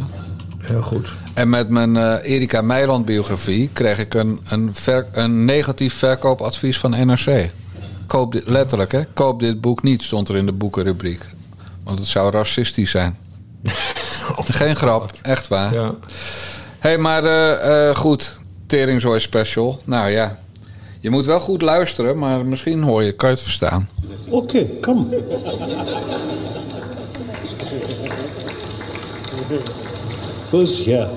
heel goed. En met mijn eh, Erika Meiland biografie kreeg ik een, een, ver- een negatief verkoopadvies van NRC. Koop dit, letterlijk hè, koop dit boek niet, stond er in de boekenrubriek. Want het zou racistisch zijn. Geen grap, echt waar. Ja. Hé, hey, maar eh, eh, goed, Teringzooi special. Nou ja, je moet wel goed luisteren, maar misschien hoor je, kan je het verstaan. Okay, come. Who's here?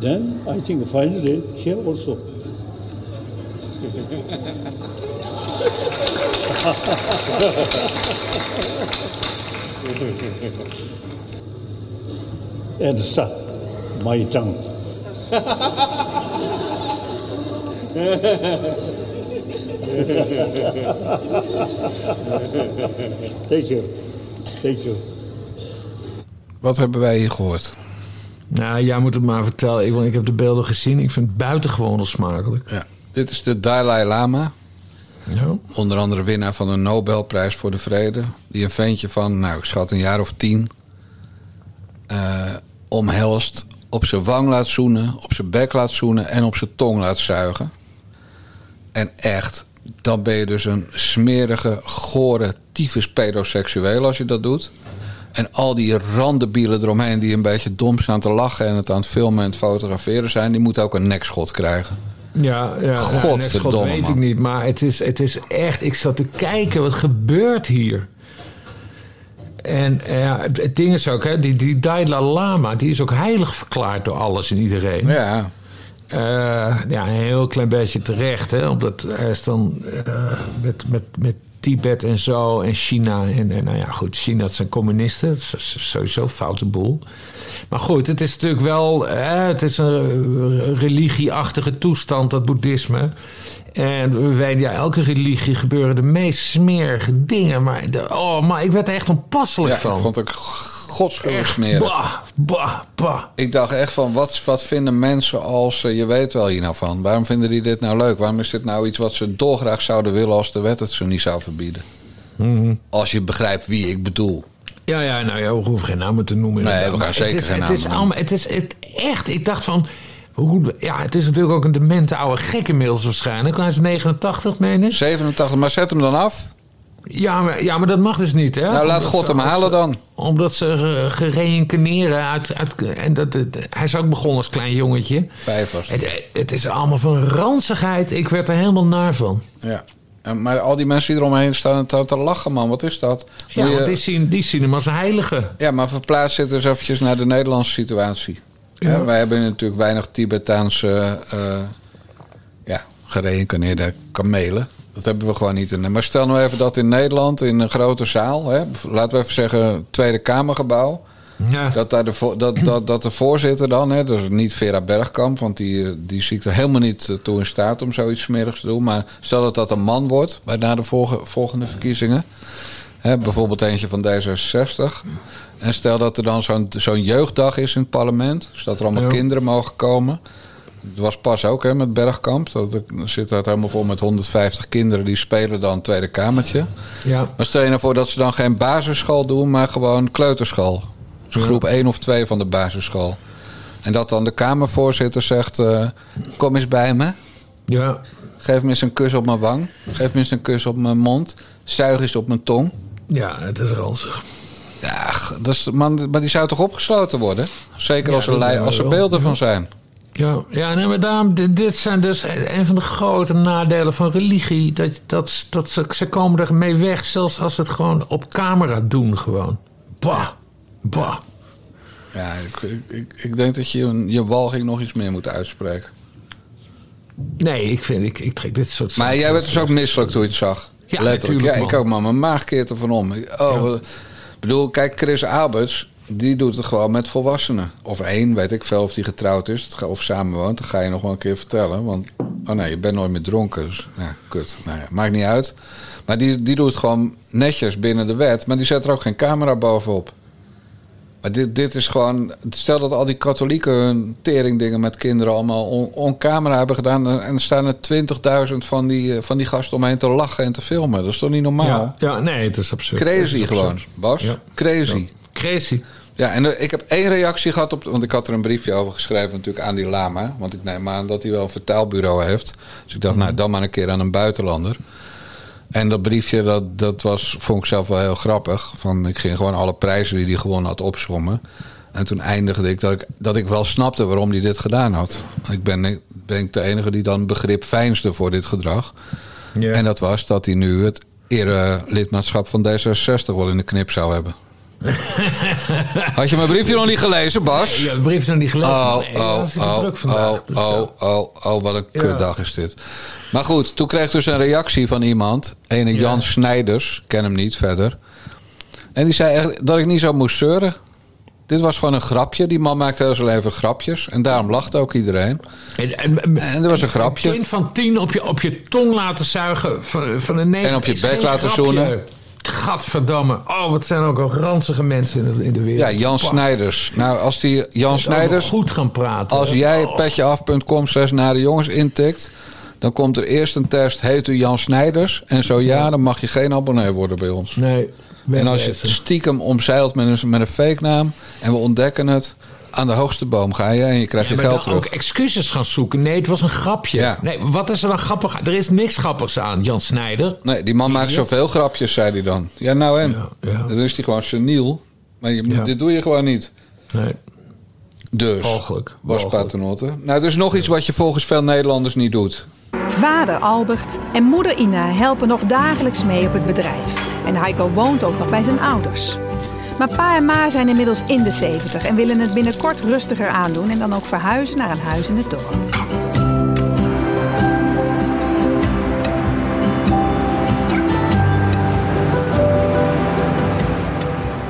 then I think finally here also. and sir, my tongue. Thank you. Thank you. Wat hebben wij hier gehoord? Nou, jij moet het maar vertellen. Ik, want ik heb de beelden gezien. Ik vind het buitengewoon smakelijk. Ja. Dit is de Dalai Lama. Ja. Onder andere winnaar van de Nobelprijs voor de Vrede. Die een ventje van, nou, ik schat een jaar of tien. eh, omhelst, op zijn wang laat zoenen, op zijn bek laat zoenen en op zijn tong laat zuigen. En echt, dan ben je dus een smerige, gore, tyfus pedoseksueel als je dat doet. En al die randebielen eromheen die een beetje dom staan te lachen en het aan het filmen en het fotograferen zijn, die moeten ook een nekschot krijgen. Ja, ja. Godverdomme, God weet ik niet. Maar het is, het is echt... Ik zat te kijken, wat gebeurt hier? En eh, ja, het, ding is ook, hè, die, die Dalai Lama... die is ook heilig verklaard door alles en iedereen. Ja, Eh, ja, een heel klein beetje terecht, hè? Omdat hij is dan eh, met, met, met Tibet en zo en China. En, en nou ja, goed, China dat zijn communisten. Dat is sowieso een foute boel. Maar goed, het is natuurlijk wel... eh, het is een religieachtige toestand, dat boeddhisme. En ja, elke religie gebeuren de meest smerige dingen. Maar, de, oh, maar ik werd er echt onpasselijk ja van. ik vond het ook godschuwelijk smerig. bah, bah, bah. Ik dacht echt van, wat, wat vinden mensen als... je weet wel hier nou van. Waarom vinden die dit nou leuk? Waarom is dit nou iets wat ze dolgraag zouden willen... als de wet het ze niet zou verbieden? Mhm. Als je begrijpt wie ik bedoel. Ja, ja, nou ja, we hoeven geen namen te noemen. Nee, we gaan zeker het is, geen het is namen allemaal, Het is het, echt, ik dacht van... Hoe, ja, het is natuurlijk ook een demente oude gek inmiddels waarschijnlijk. Hij is 89, meen ik. 87, maar zet hem dan af. Ja, maar, ja, maar dat mag dus niet, hè? Nou, laat Omdat God ze- hem halen dan. Omdat ze gereïncarneren uit... uit en dat, dat- hij is ook begonnen als klein jongetje. Vijvers. Het, het is allemaal van ranzigheid. Ik werd er helemaal naar van. Ja. En, maar al die mensen die eromheen staan te, te lachen, man. Wat is dat? Ja, Moet want die zien, die zien hem als heilige. Ja, maar verplaats dit eens eventjes naar de Nederlandse situatie. Ja. Wij hebben natuurlijk weinig Tibetaanse eh ja, gereïncarneerde kamelen. Dat hebben we gewoon niet. In. Maar stel nou even dat in Nederland, in een grote zaal... Hè, laten we even zeggen Tweede Kamergebouw... Ja. Dat, daar de, dat, dat, dat de voorzitter dan, hè, dus niet Vera Bergkamp... want die, eh, die zie ik er helemaal niet eh, toe in staat om zoiets smerigs te doen... maar stel dat dat een man wordt bij na de volge- volgende verkiezingen... Hè, bijvoorbeeld eentje van D66... en stel dat er dan zo'n zo'n jeugddag is in het parlement... dus dat er allemaal Ja. kinderen mogen komen... Het was pas ook hè, met Bergkamp. Dat er zit daar helemaal vol met 150 kinderen die spelen dan tweede kamertje. Ja. Maar stel je nou voor dat ze dan geen basisschool doen, maar gewoon kleuterschool. Dus groep 1 of 2 van de basisschool. En dat dan de kamervoorzitter zegt: eh, Kom eens bij me. Ja. Geef me eens een kus op mijn wang. Geef me eens een kus op mijn mond. Zuig eens op mijn tong. Ja, het is ranzig. Ja, is, man, maar die zou toch opgesloten worden? Zeker Ja, als er, lei- als er beelden van zijn. Ja, ja nee, maar daarom, dit, dit zijn dus een van de grote nadelen van religie. Dat, dat, dat ze, ze komen er mee weg, zelfs als ze het gewoon op camera doen gewoon. Bah, bah. Ja, ik, ik, denk dat je je walging nog iets meer moet uitspreken. Nee, ik vind, ik, ik trek dit soort... Maar jij werd dus ook misselijk toen je het zag. Ja, Letterlijk. natuurlijk, Ja, ik ook, maar mijn maag keert er van om. Oh, bedoel, kijk, Chris Alberts, die doet het gewoon met volwassenen. Of één, weet ik veel, of die getrouwd is of samenwoont. Dat ga je nog wel een keer vertellen. Want, oh nee, je bent nooit meer dronken. Dus, kut. Nou ja, maakt niet uit. Maar die, die doet het gewoon netjes binnen de wet. Maar die zet er ook geen camera bovenop. Maar dit, dit is gewoon... Stel dat al die katholieken hun teringdingen met kinderen allemaal on, on camera hebben gedaan... en er staan er 20.000 van die, eh, van die gasten omheen te lachen en te filmen. Dat is toch niet normaal? Ja, ja, nee, het is absurd. Crazy is absurd. gewoon, Bas. Ja. Crazy. Crazy. Ja, en eh, ik heb één reactie gehad op... Want ik had er een briefje over geschreven natuurlijk aan die lama. Want ik neem aan dat hij wel een vertaalbureau heeft. Dus ik dacht, Mhm. nou, dan maar een keer aan een buitenlander. En dat briefje, dat, dat was, vond ik zelf wel heel grappig. Van, ik ging gewoon alle prijzen die hij gewonnen had opsommen. En toen eindigde ik dat, ik dat ik wel snapte waarom hij dit gedaan had. Ik ben, ben ik de enige die dan begrip veinsde voor dit gedrag. En dat was dat hij nu het erelidmaatschap van D66 wel in de knip zou hebben. Had je mijn briefje nog niet gelezen, Bas? Ja, de brief is nog niet gelezen. Oh. Nee, oh, oh, druk vandaag. oh, Dus, oh, ja. oh, oh, wat een Ja. kutdag is dit. Maar goed, toen kreeg ik dus een reactie van iemand. Ene Jan Snijders, ken hem niet verder. En die zei echt dat ik niet zo moest zeuren. Dit was gewoon een grapje. Die man maakt heel zijn leven grapjes. En daarom lachte ook iedereen. En, en, En er was een grapje. Een kind van tien op je, op je tong laten zuigen van, van een neef. En op je bek laten zoenen. Gadverdamme. Oh, wat zijn ook al ranzige mensen in de, in de wereld. Ja, Jan. Snijders. Nou, als die Jan Snijders... goed gaan praten. Als hè? jij Oh. petjeaf.com slash naar de jongens intikt... dan komt er eerst een test. Heet u Jan Snijders? En zo ja, dan mag je geen abonnee worden bij ons. Nee. En als je het stiekem omzeilt met een, met een fake naam... en we ontdekken het, aan de hoogste boom ga je... en je krijgt Ja, je maar geld dan ook terug. excuses gaan zoeken. Nee, het was een grapje. Ja. Nee, wat is er dan grappig? Er is niks grappigs aan, Jan Snijder. Nee, die man maakt zoveel grapjes, zei hij dan. Ja, nou en? Ja, ja. Dan is hij gewoon seniel. Maar je, Ja. dit doe je gewoon niet. Nee. Dus, Walgelijk. was paternotte. Nou, er is nog iets wat je volgens veel Nederlanders niet doet. Vader Albert en moeder Ina helpen nog dagelijks mee op het bedrijf. En Heiko woont ook nog bij zijn ouders. Maar pa en ma zijn inmiddels in de 70 en willen het binnenkort rustiger aandoen en dan ook verhuizen naar een huis in het dorp.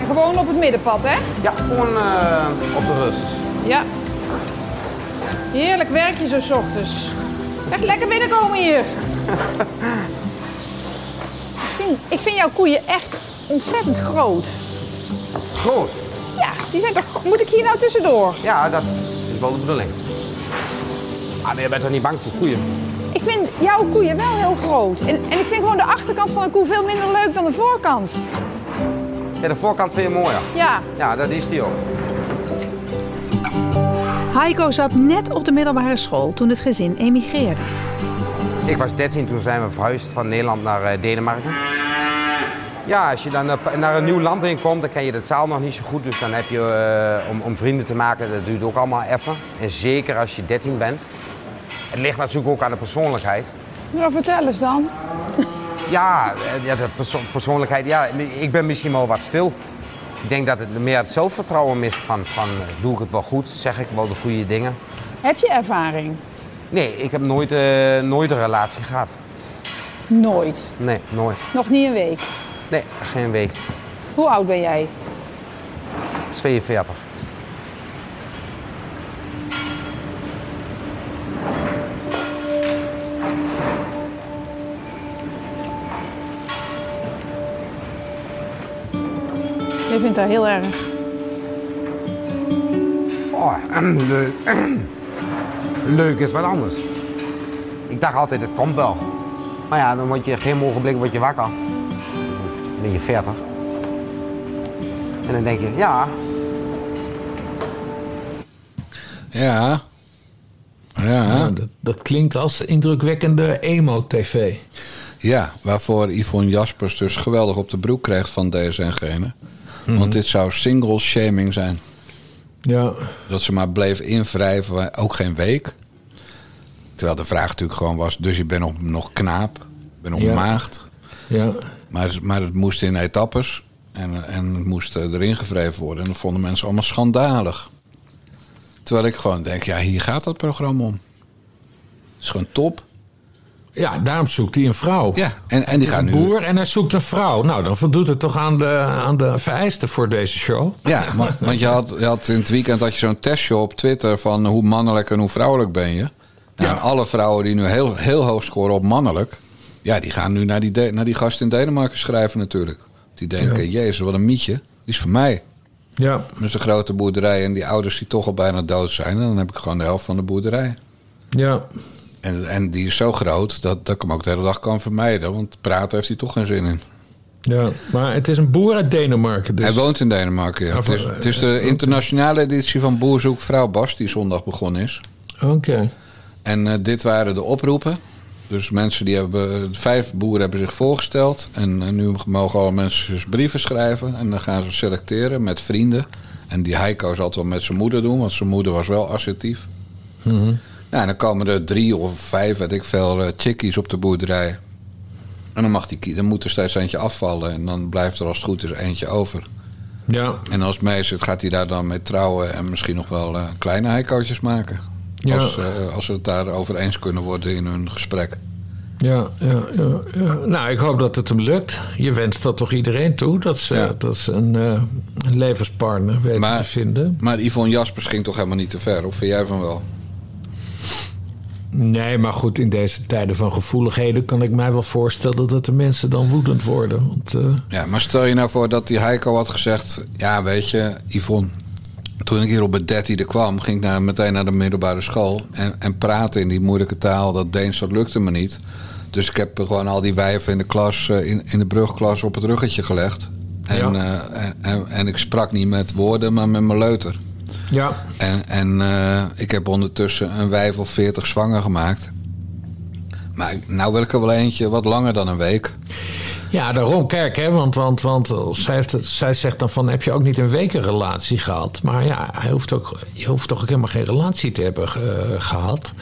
Gewoon op het middenpad, hè? Ja, gewoon eh, op de rust. Ja. Heerlijk werk je zo 's ochtends. Echt lekker binnenkomen hier. ik, vind, ik vind jouw koeien echt ontzettend groot. Groot. Ja, die zijn toch... Moet ik hier nou tussendoor? Ja, dat is wel de bedoeling. Ah, nee, je bent toch niet bang voor koeien? Ik vind jouw koeien wel heel groot. En, en ik vind gewoon de achterkant van een koe veel minder leuk dan de voorkant. Ja, de voorkant vind je mooier. Ja. Ja, dat is die ook. Heiko zat net op de middelbare school toen het gezin emigreerde. Ik was 13, toen zijn we verhuisd van Nederland naar eh, Denemarken. Ja, als je dan eh, naar een nieuw land heen komt, dan ken je de taal nog niet zo goed. Dus dan heb je, eh, om, om vrienden te maken, dat duurt ook allemaal even. En zeker als je 13 bent. Het ligt natuurlijk ook aan de persoonlijkheid. Nou, vertel eens dan. Ja, eh, ja de perso- persoonlijkheid. Ja, ik ben misschien wel wat stil. Ik denk dat het meer het zelfvertrouwen mist van, van doe ik het wel goed? Zeg ik wel de goede dingen? Heb je ervaring? Nee, ik heb nooit, nooit een relatie gehad. Nooit. Nee, nooit. Nog niet een week. Nee, geen week. Hoe oud ben jij? 42. Je vindt dat heel erg. Oh, leuk. leuk is wat anders. Ik dacht altijd, het komt wel. Maar ja, dan word je geen ogenblik word je wakker. Dan ben je 40. En dan denk je, ja, Ja. Ja. Ja, dat, dat klinkt als indrukwekkende emo-tv. Ja, waarvoor Yvonne Jaspers dus geweldig op de broek kreeg van deze en gene. Mhm. Want dit zou single shaming zijn. Ja. Dat ze maar bleef invrijven, ook geen week. Terwijl de vraag natuurlijk gewoon was, dus je bent nog, nog knaap, je bent nog Ja. maagd. Ja. Maar, maar het moest in etappes en, en het moest eh, erin gevreven worden. En dat vonden mensen allemaal schandalig. Terwijl ik gewoon denk, ja, hier gaat dat programma om. Het is gewoon top. Ja, daarom zoekt hij een vrouw. Ja, en, en die is nu... een boer en hij zoekt een vrouw. Nou, dan voldoet het toch aan de, aan de vereisten voor deze show. Ja, maar, want je had, je had in het weekend had je zo'n testje op Twitter van hoe mannelijk en hoe vrouwelijk ben je. Nou, En alle vrouwen die nu heel, heel hoog scoren op mannelijk, ja, die gaan nu naar die, de- naar die gast in Denemarken schrijven natuurlijk. Die denken, jezus, wat een mietje. Die is voor mij. Ja. Met een grote boerderij en die ouders die toch al bijna dood zijn. En dan heb ik gewoon de helft van de boerderij. Ja. En, en die is zo groot dat, dat ik hem ook de hele dag kan vermijden. Want praten heeft hij toch geen zin in. Ja, maar het is een boer uit Denemarken. Dus. Hij woont in Denemarken, ja. Of, Het is, eh, het is de internationale editie van Boer Zoekt Vrouw Bas... die zondag begonnen is. Oké. En eh, dit waren de oproepen. Dus mensen die hebben... Vijf boeren hebben zich voorgesteld. En, eh, nu mogen alle mensen dus brieven schrijven. En dan gaan ze selecteren met vrienden. En die Heiko zal het wel met zijn moeder doen... want zijn moeder was wel assertief. Mhm. Nou, en dan komen er drie of vijf, weet ik veel, eh, chickies op de boerderij. En dan, mag die, dan moet er steeds eentje afvallen. En dan blijft er als het goed is eentje over. Ja. En als zit, gaat hij daar dan mee trouwen... en misschien nog wel eh, kleine heikootjes maken. Ja. Als, eh, als ze het daarover eens kunnen worden in hun gesprek. Ja, ja, ja, ja. Nou, ik hoop dat het hem lukt. Je wenst dat toch iedereen toe, dat ze, dat ze een, eh, een levenspartner weten te vinden. Maar Yvonne Jaspers ging toch helemaal niet te ver? Of vind jij van wel? Nee, maar goed, in deze tijden van gevoeligheden kan ik mij wel voorstellen dat de mensen dan woedend worden. Want, eh, Ja, maar stel je nou voor dat die Heiko had gezegd... ja, weet je, Yvonne... toen ik hier op het dertiende kwam... ging ik naar, meteen naar de middelbare school... En, en praten in die moeilijke taal, dat Deens, dat lukte me niet. Dus ik heb gewoon al die wijven in de klas... eh, in, in de brugklas op het ruggetje gelegd. En, Ja. eh, en, en, en ik sprak niet met woorden, maar met mijn leuter. ja, En, en eh, ik heb ondertussen een wijf of veertig zwanger gemaakt. Maar nou wil ik er wel eentje wat langer dan een week. Ja, daarom, kijk, hè, want, want, want zij, heeft zij zegt dan van, heb je ook niet een week een relatie gehad? Maar ja, hij hoeft ook, je hoeft toch ook helemaal geen relatie te hebben eh, gehad.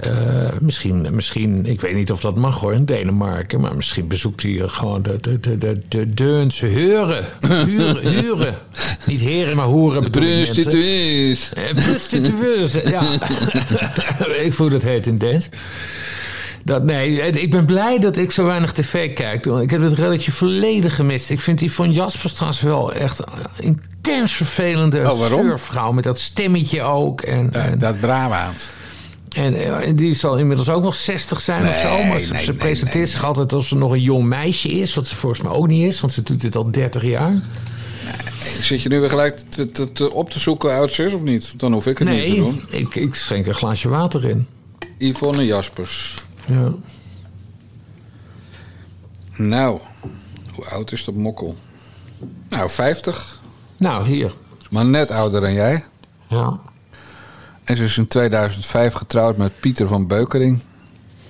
Eh, misschien, misschien, ik weet niet of dat mag hoor in Denemarken, maar misschien bezoekt hij gewoon de, de, de, de, de Deunse heuren. Huren, huren. Niet heren, maar hoeren. bedoel. Prostituees. Eh, Prostitueus, ja. ik voel het heet in Deens. Dat, nee, ik ben blij dat ik zo weinig tv kijk. Ik heb het relletje volledig gemist. Ik vind die van Jaspers trouwens wel echt intens vervelende Oh, waarom? surfvrouw. Met dat stemmetje ook. En, en, Dat Brabant. en, en die zal inmiddels ook nog 60 zijn of zo. Maar ze, nee, ze nee, presenteert zich altijd alsof ze nog een jong meisje is. Wat ze volgens mij ook niet is. Want ze doet dit al 30 jaar. Zit je nu weer gelijk te, te- te- op te zoeken hoe oud ze is of niet? Dan hoef ik het niet te Nee, doen. ik, ik schenk een glaasje water in. Yvonne Jaspers. Ja. Nou, hoe oud is dat mokkel? Nou, 50. Nou, hier. Maar net ouder dan jij. Ja. En ze is in 2005 getrouwd met Pieter van Beukering.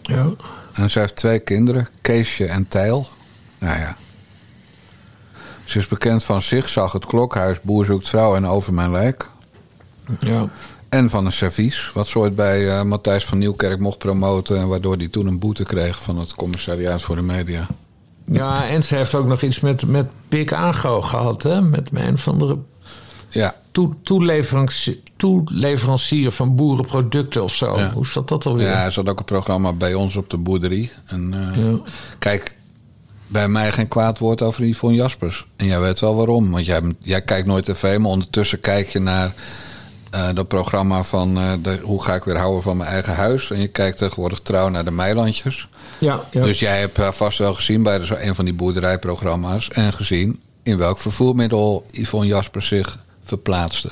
Ja. En ze heeft twee kinderen, Keesje en Tijl. Nou ja. Ze is bekend van Zigzag, het klokhuis, Boer zoekt vrouw en Over mijn lijk. Ja. En van een servies, wat ze ooit bij eh, Matthijs van Nieuwkerk mocht promoten... en waardoor hij toen een boete kreeg van het commissariaat voor de media. Ja, en ze heeft ook nog iets met, met Big Agro gehad, hè? Met een van de Ja, toe, toeleverancier, toeleverancier van boerenproducten of zo. Ja. Hoe zat dat alweer? ja ze had ook een programma bij ons op de boerderie. En eh, Ja. kijk, bij mij geen kwaad woord over Yvonne Jaspers. En jij weet wel waarom. Want jij, jij kijkt nooit tv, maar ondertussen kijk je naar eh, dat programma van eh, de, hoe ga ik weer houden van mijn eigen huis. En je kijkt tegenwoordig trouw naar de Meilandjes. Ja, ja. Dus jij hebt haar vast wel gezien bij de, zo een van die boerderijprogramma's. En gezien in welk vervoermiddel Yvonne Jaspers zich verplaatste.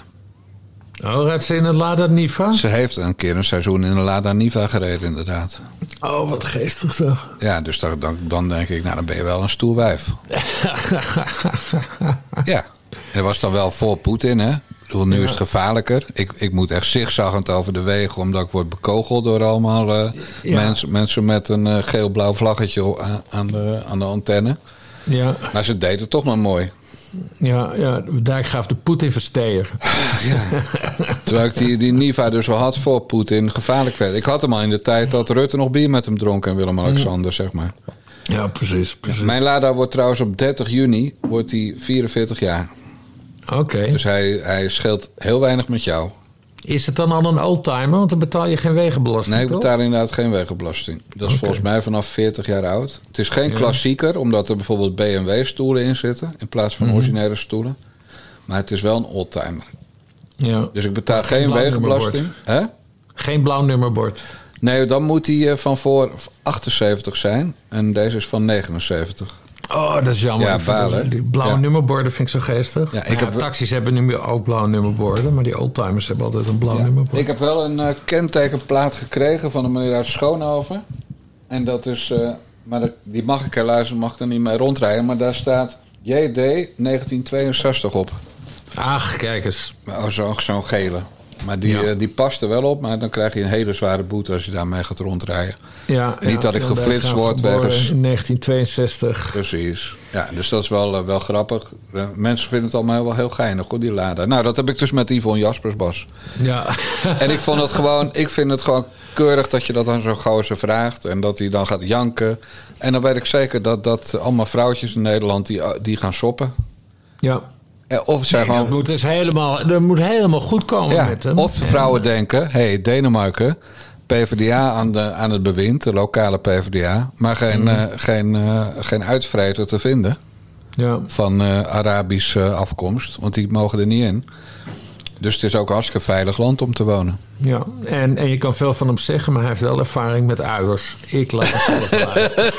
Oh, rijdt ze in een Lada Niva? Ze heeft een keer een seizoen in een Lada Niva gereden, inderdaad. Oh, wat geestig zeg. Ja, dus dan, dan, dan denk ik, nou, dan ben je wel een stoer wijf. ja, en dat was dan wel voor Poetin, hè? Bedoel, nu Ja. is het gevaarlijker. Ik, ik moet echt zigzaggend over de wegen... omdat ik word bekogeld door allemaal eh, Ja. mensen, mensen met een eh, geel-blauw vlaggetje aan, de, aan de antenne. Ja, Maar ze deed het toch maar mooi. ja, ja daar gaf de Poetin versteer. Terwijl ik die, die Niva dus wel had voor Poetin gevaarlijk werd. Ik had hem al in de tijd dat Rutte nog bier met hem dronk en Willem-Alexander, zeg maar. Ja, precies. precies. Mijn Lada wordt trouwens op 30 juni wordt hij 44 jaar. Oké. Dus hij, hij scheelt heel weinig met jou. Is het dan al een oldtimer? Want dan betaal je geen wegenbelasting, Nee, ik toch? betaal inderdaad geen wegenbelasting. Dat is volgens mij vanaf 40 jaar oud. Het is geen Ja. klassieker, omdat er bijvoorbeeld BMW-stoelen in zitten... in plaats van Mhm. originele stoelen. Maar het is wel een oldtimer. Ja. Dus ik betaal Geen wegenbelasting. Hè? Geen blauw nummerbord. Nee, dan moet hij eh, van voor 78 zijn. En deze is van 79. Oh, dat is jammer. Ja, balen. Die blauwe Ja. nummerborden vind ik zo geestig. Ja, ik heb- Taxis hebben nu meer ook blauwe nummerborden. Maar die oldtimers hebben altijd een blauw nummerbord. Ik heb wel een eh, kentekenplaat gekregen van een meneer uit Schoonhoven. En dat is... eh, maar dat- die mag ik helaas mag ik er niet mee rondrijden. Maar daar staat JD 1962 op. Ach, kijk eens. Oh, zo- Zo'n gele. Maar die, Ja. eh, die past er wel op. Maar dan krijg je een hele zware boete als je daarmee gaat rondrijden. Ja, Niet ja, dat ik geflitst word wegens... In 1962. Precies. Ja, dus dat is wel, eh, wel grappig. Eh, mensen vinden het allemaal wel heel geinig, hoor, die Lada. Nou, dat heb ik dus met Yvonne Jaspers, Bas. Ja. En ik vond het gewoon... Ik vind het gewoon keurig dat je dat aan zo'n gozer vraagt. En dat hij dan gaat janken. En dan weet ik zeker dat, dat allemaal vrouwtjes in Nederland... die, die gaan shoppen. Ja. Eh, Of zijn Nee, dat gewoon... moet dus helemaal, dat moet helemaal goed komen Ja, met hem. of de vrouwen denken... hé, hey, Denemarken... PvdA aan, de, aan het bewind, de lokale PvdA... maar geen, eh, geen, eh, geen uitvreter te vinden... Ja. van Arabische afkomst. Want die mogen er niet in. Dus het is ook een hartstikke veilig land om te wonen. Ja, en, en je kan veel van hem zeggen, maar hij heeft wel ervaring met uiers. Ik laat het zelf uit.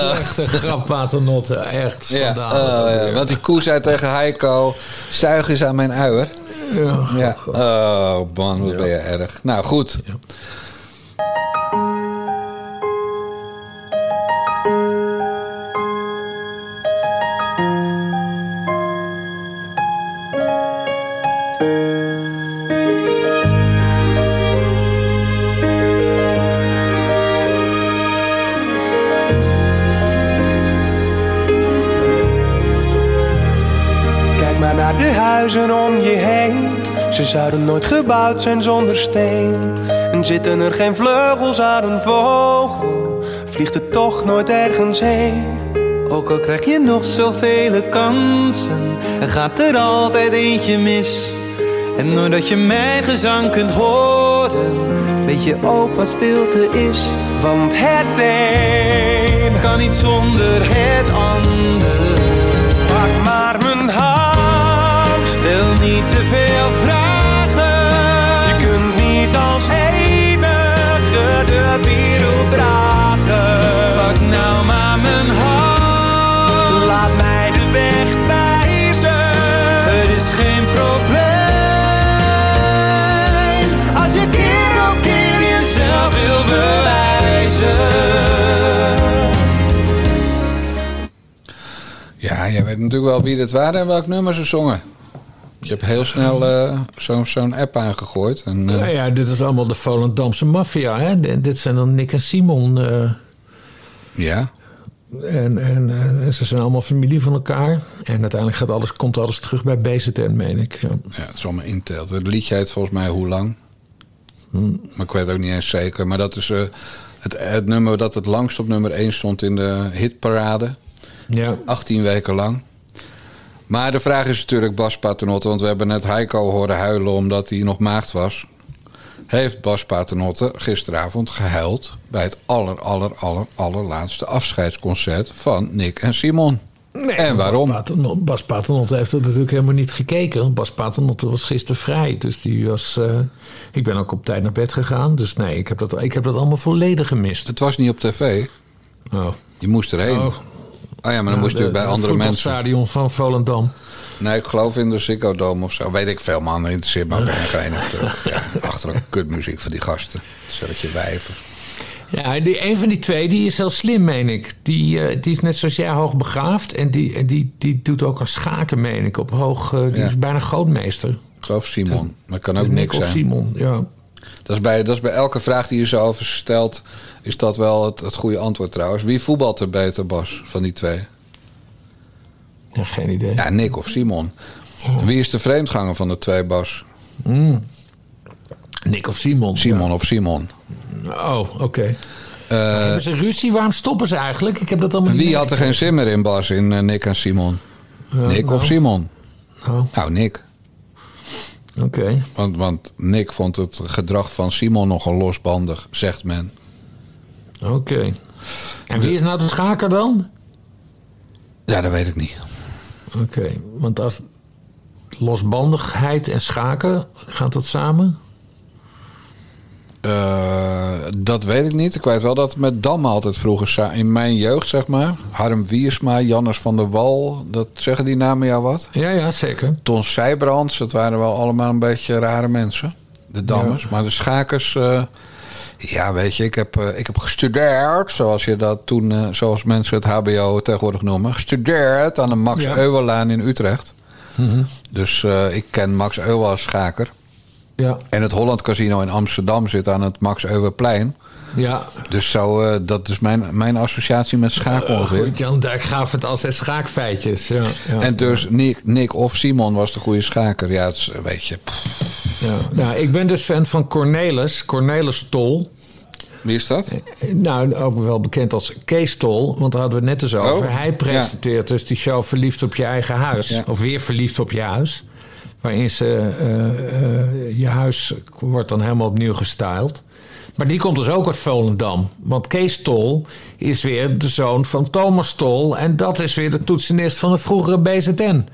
Slechte grap, paternotte. Echt schandalig. Oh, ja. Want die koe zei tegen Heiko... zuig eens aan mijn uier. Ja, Ja. Oh man, wat ben je erg. Nou, goed. Om je heen. Ze zouden nooit gebouwd zijn zonder steen. En zitten er geen vleugels aan een vogel, vliegt het toch nooit ergens heen. Ook al krijg je nog zoveel kansen, er gaat er altijd eentje mis. En doordat je mijn gezang kunt horen, weet je ook wat stilte is. Want het een kan niet zonder het ander. Jij weet natuurlijk wel wie dit waren en welk nummer ze zongen. Je hebt heel snel eh, zo- zo'n app aangegooid. En, eh, Ja, ja, dit is allemaal de Volendamse maffia. Hè? Dit zijn dan Nick en Simon. eh, ja. en, en, en ze zijn allemaal familie van elkaar. En uiteindelijk gaat alles, komt alles terug bij BZN, meen ik. Ja. Ja, het is allemaal intelt. Het liedje heet volgens mij Hoe Lang. Maar ik weet ook niet eens zeker. Maar dat is het, het nummer dat het langst op nummer 1 stond in de hitparade. Ja. 18 weken lang. Maar de vraag is natuurlijk Bas Paternotte... want we hebben net Heiko horen huilen omdat hij nog maagd was. Heeft Bas Paternotte gisteravond gehuild... bij het aller, aller, aller, allerlaatste afscheidsconcert van Nick en Simon? Nee, en waarom? Bas Paternotte, heeft het natuurlijk helemaal niet gekeken. want Bas Paternotte was gisteren vrij. Dus die was. eh, ik ben ook op tijd naar bed gegaan. Dus nee, ik heb dat, ik heb dat allemaal volledig gemist. Het was niet op tv. Oh. Je moest erheen. Oh. Oh ja, maar dan moest je bij andere mensen. stadion van Volendam. Nee, ik geloof in de Ziggo Dome of zo. Weet ik veel, man. Interesseert me ook geen ja, Achter een kutmuziek van die gasten. Zodat wijven. Ja, die, een van die twee die is heel slim, meen ik. Die, eh, die is net zoals jij hoogbegaafd. En die, en die, die doet ook al schaken, meen ik. Op hoog, eh, die Ja. is bijna grootmeester. Ik geloof Simon. Dat kan ook Nick niks zijn. Simon, ja. Dat is, bij, dat is bij elke vraag die je zo over stelt... is dat wel het, het goede antwoord trouwens. Wie voetbalt er beter, Bas, van die twee? Ja, geen idee. Ja, Nick of Simon. Wie is de vreemdganger van de twee, Bas? Mm. Nick of Simon. Simon of Simon. Oh, oké. Eh, Hebben ze ruzie? Waarom stoppen ze eigenlijk? Ik heb dat allemaal niet wie had er geen zin meer in, Bas, in eh, Nick en Simon? Ja, Nick nou. of Simon? Oh. Nou, Nick. Oké. Want, want Nick vond het gedrag van Simon nogal losbandig, zegt men. Oké. En wie is nou de schaker dan? Ja, dat weet ik niet. Oké, want als losbandigheid en schaken, gaat dat samen? Eh, dat weet ik niet. Ik weet wel dat het met Dam altijd vroeger... sa- in mijn jeugd, zeg maar... Harm Wiersma, Jannes van der Wal... dat zeggen die namen jou wat? Ja, ja, zeker. Ton Seybrands, dat waren wel allemaal een beetje rare mensen. De dammers. Maar de schakers... eh, ja, weet je, ik heb, eh, ik heb gestudeerd... zoals, je dat toen, eh, zoals mensen het hbo tegenwoordig noemen... gestudeerd aan de Max Ja. Euwelaan in Utrecht. Mhm. Dus ik ken Max Euwe als schaker. Ja. En het Holland Casino in Amsterdam zit aan het Max Euweplein. Ja. Dus zo, eh, dat is mijn, mijn associatie met schaken Eh, ongeveer. goed, Jan Dijk gaf het als schaakfeitjes. Ja, ja. en dus Nick, Nick of Simon was de goede schaker. Ja, het is, weet je. Ja. Nou, ik ben dus fan van Cornelis, Cornelis Tol. Wie is dat? Nou, ook wel bekend als Kees Tol, want daar hadden we het net eens over. Oh, Hij presenteert dus die show Verliefd op je eigen huis. Ja. Of weer Verliefd op je huis. Waarin ze, eh, eh, je huis wordt dan helemaal opnieuw gestyled. Maar die komt dus ook uit Volendam. Want Kees Tol is weer de zoon van Thomas Tol. En dat is weer de toetsenist van het vroegere BZN.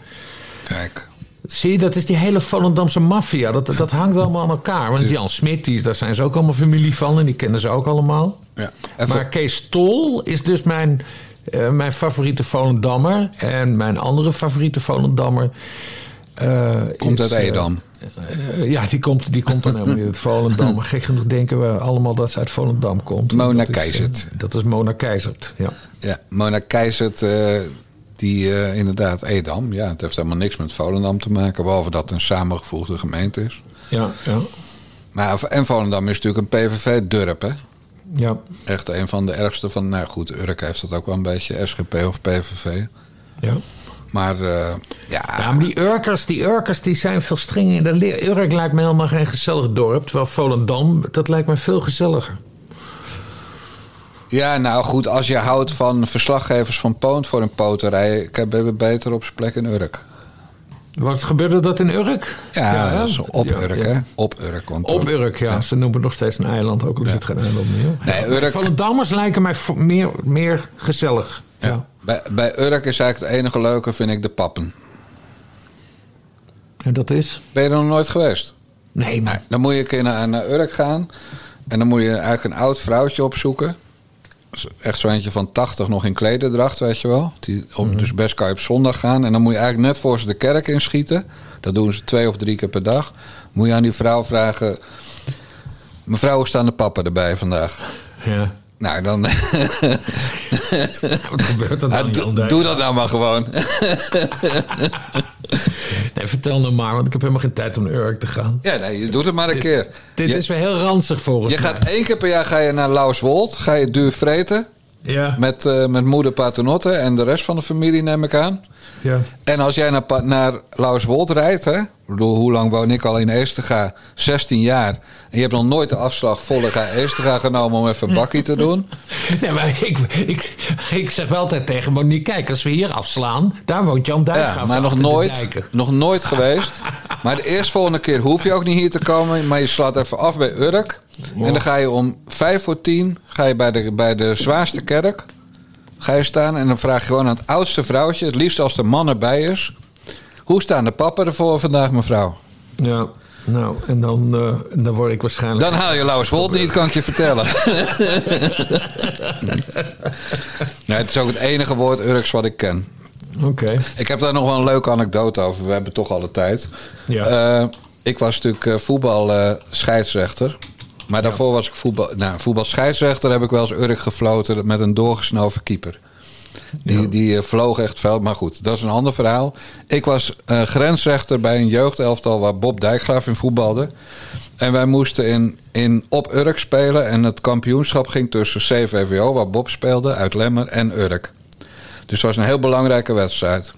Kijk. Zie je, dat is die hele Volendamse maffia. Dat, dat hangt allemaal aan elkaar. Want Jan Smit, die, daar zijn ze ook allemaal familie van. En die kennen ze ook allemaal. Ja. Maar Kees Tol is dus mijn, eh, mijn favoriete Volendammer. En mijn andere favoriete Volendammer... eh, Komt is, uit eh, Edam. eh, ja, die komt, die komt dan helemaal niet uit Volendam. Maar gek genoeg denken we allemaal dat ze uit Volendam komt. Mona Dat is, eh, Keizert. dat is Mona Keizert, ja. Ja, Mona Keizert, eh, die eh, inderdaad Edam. Ja, het heeft helemaal niks met Volendam te maken. Behalve dat het een samengevoegde gemeente is. Ja, ja. Maar, en Volendam is natuurlijk een PVV-durp, hè? Ja. Echt een van de ergste van... Nou goed, Urk heeft dat ook wel een beetje, SGP of PVV. Ja. Maar eh, ja, Ja, maar die Urkers, die Urkers die zijn veel strenger. Urk lijkt me helemaal geen gezellig dorp. Terwijl Volendam, dat lijkt me veel gezelliger. Ja, nou goed, als je houdt van verslaggevers van Poont voor een poterij... ik heb we beter op zijn plek in Urk. Wat gebeurde dat in Urk? Ja, hè? dat is op Urk, ja. hè? Op Urk. Want Op Urk, ja. Ze noemen het nog steeds een eiland, ook al is het geen eiland meer. Nee, Urk- Volendammers lijken mij meer, meer gezellig. Ja. Bij, bij Urk is eigenlijk het enige leuke, vind ik, de pappen. En dat is? Ben je er nog nooit geweest? Nee, maar... Dan moet je een keer naar, naar Urk gaan. En dan moet je eigenlijk een oud vrouwtje opzoeken. Echt zo eentje van 80 nog in klederdracht, weet je wel. Die op, Dus best kan je op zondag gaan. En dan moet je eigenlijk net voor ze de kerk inschieten. Dat doen ze twee of drie keer per dag. Moet je aan die vrouw vragen... Mevrouw, hoe staan de pappen erbij vandaag? Ja. Nou, dan... Wat gebeurt er dan? doe- dat nou maar gewoon. Nee, vertel nou maar, want ik heb helemaal geen tijd om naar Urk te gaan. Ja, nee, je doet het maar een Dit- keer. Dit Je- is weer heel ranzig volgens Je mij. gaat één keer per jaar ga je naar Lauswold. Ga je duur vreten. Ja. Met, eh, met moeder Paternotte en de rest van de familie neem ik aan. Ja. En als jij naar, naar Lauswold rijdt, hè? Ik bedoel, hoe lang woon ik al in Eestega? 16 jaar. En je hebt nog nooit de afslag Vollega Eestega genomen om even een bakkie te doen. Nee, maar ik, ik, ik zeg wel altijd tegen Monique, kijk, als we hier afslaan, daar woont Jan Dijkgraaf. Ja, maar nog nooit, nog nooit geweest. Maar de eerstvolgende keer hoef je ook niet hier te komen. Maar je slaat even af bij Urk. En dan ga je om vijf voor tien ga je bij, de, bij de zwaarste kerk ga je staan. En dan vraag je gewoon aan het oudste vrouwtje, het liefst als de man erbij is. Hoe staan de pappen ervoor vandaag, mevrouw? Ja. Nou, en dan, eh, dan word ik waarschijnlijk... Dan haal je Lauwers Wold niet, kan ik je vertellen. nee, het is ook het enige woord Urks wat ik ken. Oké. Ik heb daar nog wel een leuke anekdote over. We hebben toch alle tijd. Ja. Eh, ik was natuurlijk eh, voetbal scheidsrechter. Maar daarvoor was ik voetbal, nou, voetbal scheidsrechter. Heb ik wel eens Urk gefloten met een doorgesnoven keeper. Die, die eh, vloog echt veel. Maar goed, dat is een ander verhaal. Ik was eh, grensrechter bij een jeugdelftal waar Bob Dijkgraaf in voetbalde. En wij moesten in, in op Urk spelen. En het kampioenschap ging tussen CVVO, waar Bob speelde, uit Lemmer, en Urk. Dus het was een heel belangrijke wedstrijd.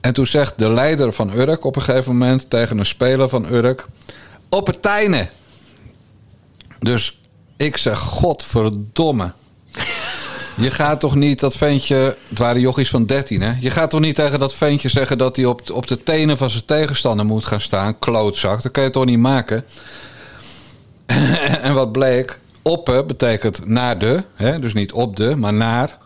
En toen zegt de leider van Urk op een gegeven moment tegen een speler van Urk: Op het Tijnen. Dus ik zeg: Godverdomme. Je gaat toch niet dat ventje. Het waren jochies van 13, hè? Je gaat toch niet tegen dat ventje zeggen dat hij op, op de tenen van zijn tegenstander moet gaan staan? Klootzak. Dat kan je toch niet maken? en wat bleek? Oppe betekent naar de. Hè? Dus niet op de, maar naar.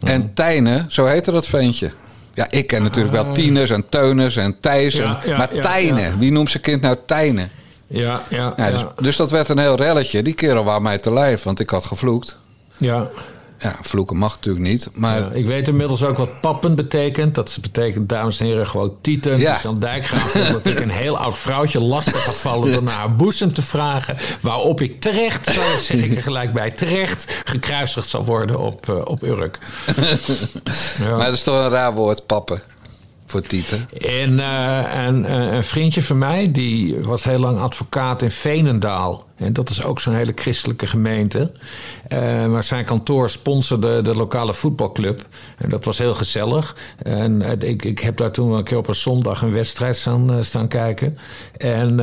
En Tijnen, zo heette dat ventje. Ja, ik ken natuurlijk wel Tieners en Teuners en Thijs. en- Ja, ja, maar Tijnen, ja. wie noemt zijn kind nou Tijnen? Ja, ja, Ja, ja. dus, dus dat werd een heel relletje. Die kerel wou mij te lijf, want ik had gevloekt. ja. Ja, vloeken mag natuurlijk niet. Maar Ja, ik weet inmiddels ook wat pappen betekent. Dat betekent, dames en heren, gewoon tieten. Ja. Dus Jan Dijkgraaf vond dat ik een heel oud vrouwtje lastig had vallen... door naar haar boezem te vragen. Waarop ik terecht, zo zeg ik er gelijk bij, terecht... gekruisigd zal worden op, eh, op Urk. Ja. Maar dat is toch een raar woord, pappen. Voor tieten. En, eh, eh, een vriendje van mij, die was heel lang advocaat in Veenendaal. En dat is ook zo'n hele christelijke gemeente. Eh, maar zijn kantoor sponsorde de lokale voetbalclub. En dat was heel gezellig. En eh, ik, ik heb daar toen wel een keer op een zondag een wedstrijd staan, eh, staan kijken. En,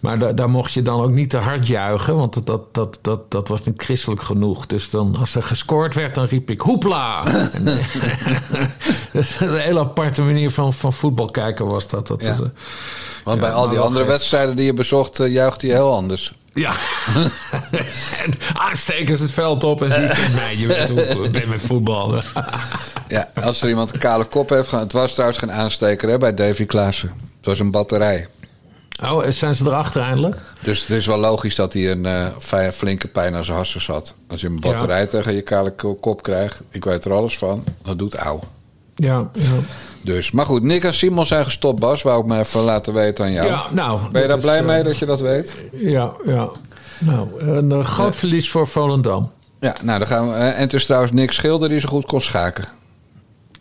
maar da- daar mocht je dan ook niet te hard juichen, want dat, dat, dat, dat, dat was niet christelijk genoeg. Dus dan, als er gescoord werd, dan riep ik hoepla! Dat is een hele aparte manier van, van voetbal kijken was dat. dat Ja. is, Want bij al die andere wedstrijden die je bezocht, uh, juicht hij heel anders. Ja. en het veld op en zie je, nee, je weet hoe ik ben met voetbal. Ja, als er iemand een kale kop heeft, gaan- het was trouwens geen aansteker hè, bij Davy Klaassen. Het was een batterij. Oh, zijn ze erachter eindelijk? Dus het is wel logisch dat hij een eh, flinke pijn aan zijn harsers had. Als je een batterij Ja. tegen je kale ko- kop krijgt, ik weet er alles van, dat doet auw. Ja, ja. Dus, maar goed, Nick en Simon zijn gestopt, Bas. Wou ik me even laten weten aan jou. Ja, nou, ben je dat daar blij eh, mee dat je dat weet? Ja, ja. Nou, een eh, groot verlies voor Volendam. Ja, nou, dan gaan we. eh, en het is trouwens Nick Schilder die zo goed kon schaken.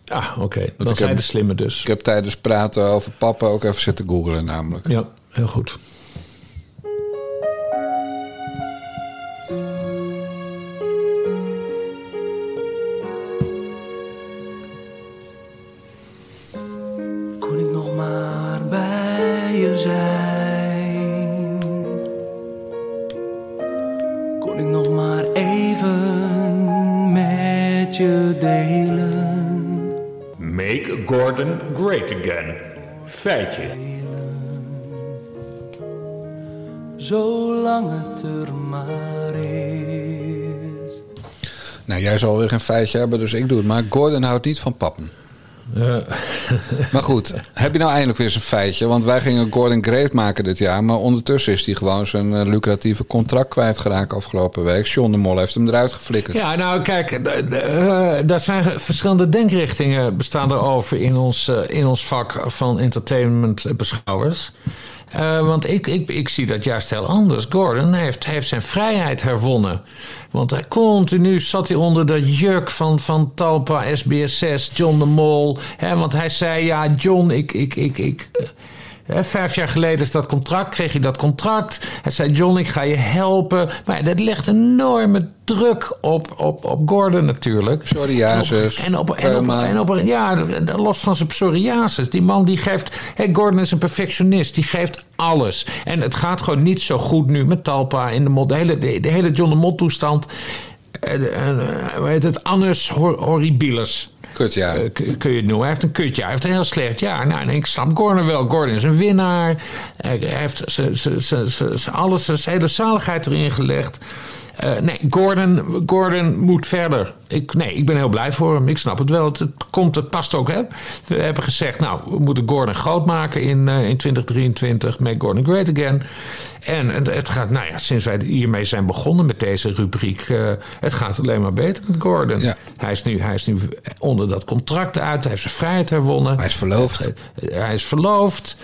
Ah, oké. Ik zijn heb- de slimme dus. Ik heb tijdens praten over papa ook even zitten googlen, namelijk. Ja, heel goed. Ik nog maar even met je delen? Make Gordon great again. Feitje. Zolang het er maar is. Nou, jij zal weer geen feitje hebben, dus ik doe het. Maar Gordon houdt niet van pappen. Maar goed, heb je nou eindelijk weer zijn feitje? Want wij gingen Gordon great maken dit jaar. Maar ondertussen is hij gewoon zijn eh, lucratieve contract kwijtgeraakt afgelopen week. John de Mol heeft hem eruit geflikkerd. Ja, nou kijk, eh, daar zijn verschillende denkrichtingen bestaan er over in ons, eh, in ons vak van entertainmentbeschouwers. Eh, want ik, ik, ik zie dat juist heel anders. Gordon heeft, heeft zijn vrijheid herwonnen. Want hij continu zat hij onder de juk van, van Talpa, SBS6, John de Mol. Hè, want hij zei, ja, John, ik... ik, ik, ik eh, Hè, Vijf jaar geleden is dat contract, kreeg hij dat contract. Hij zei, John, ik ga je helpen. Maar dat legt enorme druk op, op, op Gordon natuurlijk. Psoriasis, En op, en op, en op, ja, los van zijn psoriasis. Die man die geeft... Gordon is een perfectionist, die geeft alles. En het gaat gewoon niet zo goed nu met Talpa in de mot. De hele, de, de hele John de Mol toestand. eh, eh, Hoe heet het? Annus hor- horribilis. Kut, ja. Eh, kun je het noemen. Hij heeft een kutjaar. Hij heeft een heel slecht jaar. Nou, ik snap Gordon wel. Gordon is een winnaar. Hij heeft alles, zijn hele zaligheid erin gelegd. Eh, nee, Gordon, Gordon moet verder. Ik, nee, ik ben heel blij voor hem. Ik snap het wel. Het, het komt, het past ook. Hè? We hebben gezegd, nou, we moeten Gordon groot maken in, eh, in 2023. Make Gordon great again. En het, het gaat, nou ja, sinds wij hiermee zijn begonnen met deze rubriek... eh, het gaat alleen maar beter met Gordon. Hij, is nu, hij is nu onder dat contract uit. Hij heeft zijn vrijheid herwonnen. Hij is verloofd. Hij is verloofd.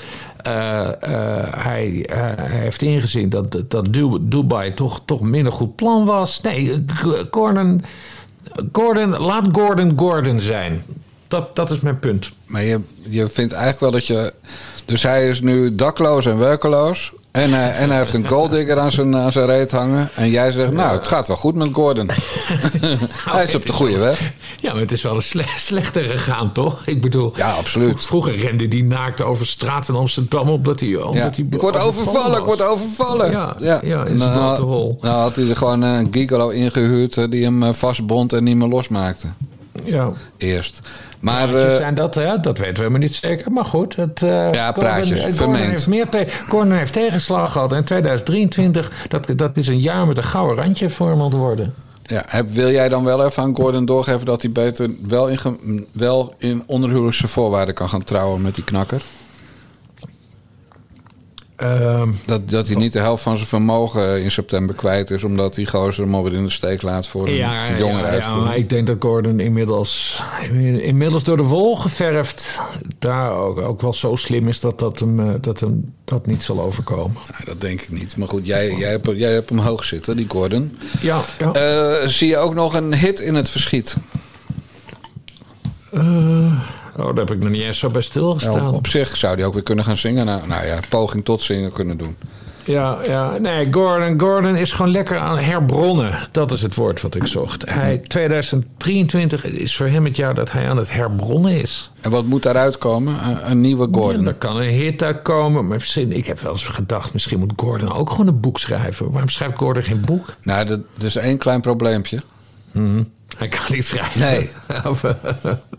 Eh, eh, hij, eh, hij heeft ingezien dat, dat Du- Dubai toch, toch minder goed plan was. Nee, Gordon, Gordon, laat Gordon Gordon zijn. Dat, dat is mijn punt. Maar je, je vindt eigenlijk wel dat je... Dus hij is nu dakloos en werkeloos. En hij, en hij heeft een golddigger aan zijn, aan zijn reet hangen. En jij zegt, nou, het gaat wel goed met Gordon. hij is op de goede weg. Ja, maar het is wel een sle slechter gegaan, toch? Ik bedoel, ja, absoluut. Vroeger rende die naakt over straat in Amsterdam omdat hij. Omdat Ja. hij Ik word overvallen, ik word overvallen. Ja, ja. in zijn dan, blote hol. nou had hij er gewoon een gigolo ingehuurd eh, die hem eh, vastbond en niet meer losmaakte. Ja. Eerst. Maar Praatjes eh, zijn dat, hè? dat weten we helemaal niet zeker. Maar goed, het, eh, Ja, praatjes, Gordon, Gordon heeft, meer te- Gordon heeft tegenslag gehad. En 2023, dat, dat is een jaar met een gouden randje voor hem worden. ja, heb, wil jij dan wel even aan Gordon doorgeven dat hij beter wel in, wel in onderhuwelijkse voorwaarden kan gaan trouwen met die knakker? Ehm, dat, dat hij niet de helft van zijn vermogen in september kwijt is, omdat die gozer hem alweer in de steek laat voor een, Ja, jongere ja, ja, maar ik denk dat Gordon inmiddels, inmiddels door de wol geverfd... daar ook, ook wel zo slim is dat dat hem, eh, dat, hem dat niet zal overkomen. Nou, dat denk ik niet. Maar goed, jij, jij, hebt, jij hebt hem hoog zitten, die Gordon. Ja, ja. Eh, zie je ook nog een hit in het verschiet? Eh, oh, daar heb ik nog niet eens zo bij stilgestaan. Nou, op zich zou hij ook weer kunnen gaan zingen. Nou, nou ja, poging tot zingen kunnen doen. Ja, ja, nee, Gordon, Gordon is gewoon lekker aan herbronnen. Dat is het woord wat ik zocht. Hij, 2023 is voor hem het jaar dat hij aan het herbronnen is. En wat moet daaruit komen? Een, een nieuwe Gordon. Ja, er kan een hit uitkomen. Maar misschien, ik heb wel eens gedacht, misschien moet Gordon ook gewoon een boek schrijven. Waarom schrijft Gordon geen boek? Nou, dat, is één klein probleempje. Mhm. Hij kan niet schrijven. Nee.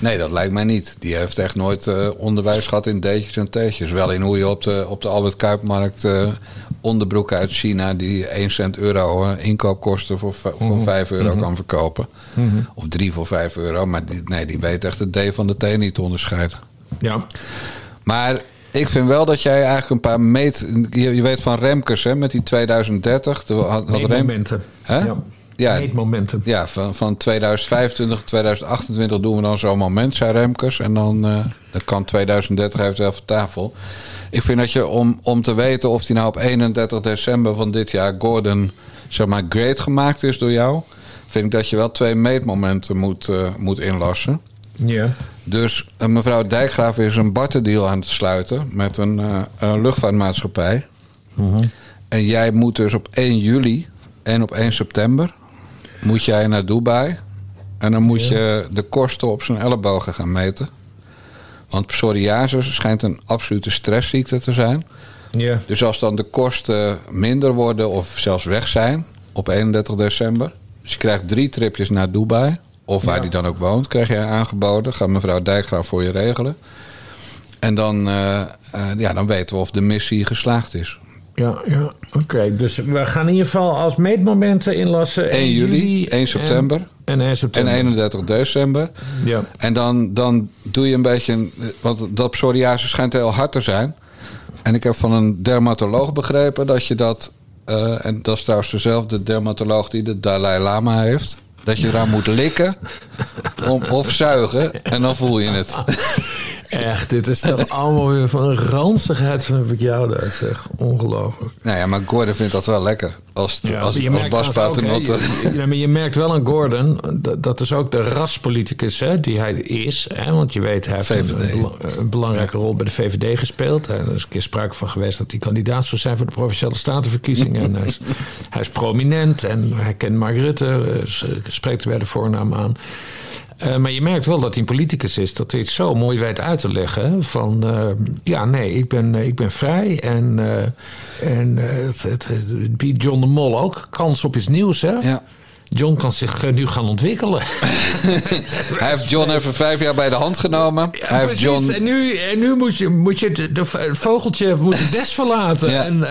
Nee, dat lijkt mij niet. Die heeft echt nooit eh, onderwijs gehad in D'tjes en T'tjes. Wel in hoe je op de, op de Albert Kuipmarkt eh onderbroeken uit China... die 1 cent euro eh, inkoopkosten voor, voor Mhm. 5 euro Mhm. kan verkopen. Mhm. Of 3 voor 5 euro. Maar die, nee, die weet echt de D van de T niet te onderscheiden. ja. Maar ik vind wel dat jij eigenlijk een paar meet... Je, je weet van Remkes, hè, met die 2030. Toen had, had Rem-. Hè? Ja. Ja, Meetmomenten. ja van, van 2025, 2028 doen we dan zo'n moment, zei Remkes. En dan dat kan 2030 heeft wel van tafel. Ik vind dat je om, om te weten of die nou op 31 december van dit jaar Gordon zeg maar great gemaakt is door jou, vind ik dat je wel twee meetmomenten moet, eh, moet inlassen. Ja. Dus eh, mevrouw Dijkgraaf is een barterdeal aan het sluiten met een, een luchtvaartmaatschappij. En jij moet dus op 1 juli en op 1 september moet jij naar Dubai. En dan moet je de kosten op zijn ellebogen gaan meten. Want psoriasis schijnt een absolute stressziekte te zijn. Ja. Dus als dan de kosten minder worden of zelfs weg zijn op 31 december. Dus je krijgt drie tripjes naar Dubai. Of waar Ja. die dan ook woont, krijg je aangeboden. Gaat mevrouw Dijkgraaf voor je regelen. En dan, eh, eh, ja, dan weten we of de missie geslaagd is. Ja, ja. oké. Dus we gaan in ieder geval als meetmomenten inlassen. 1 juli, 1 september. En, en 1 september. En 31 december. Ja. En dan, dan doe je een beetje... een- Want dat psoriasis schijnt heel hard te zijn. En ik heb van een dermatoloog begrepen dat je dat... eh, en dat is trouwens dezelfde dermatoloog die de Dalai Lama heeft... dat je eraan moet likken om, of zuigen en dan voel je het. Echt, dit is toch allemaal weer van een ranzigheid van heb ik jou daar zeg. Ongelooflijk. Nou ja, maar Gordon vindt dat wel lekker. Als, als, als, je merkt Bas Paternotte. je- ja, maar je merkt wel aan Gordon, dat, dat is ook de raspoliticus hè, die hij is. Hè, want je weet, hij heeft een, belangrijke rol bij de VVD gespeeld. Er is een keer sprake van geweest dat hij kandidaat zou zijn voor de Provinciale Statenverkiezingen. en hij is, hij is prominent en hij kent Mark Rutte, eh, spreekt er bij de voornaam aan. Eh, maar je merkt wel dat hij een politicus is. Dat hij het zo mooi weet uit te leggen. Van eh, ja, nee, ik ben, eh, ik ben vrij. En, en het, het, het biedt John de Mol ook kans op iets nieuws. Hè? Ja. John kan zich nu gaan ontwikkelen. Hij heeft John even vijf jaar bij de hand genomen. hij heeft John... En nu, en nu moet je, moet je de, vogeltje moet het nest verlaten. Ja. En,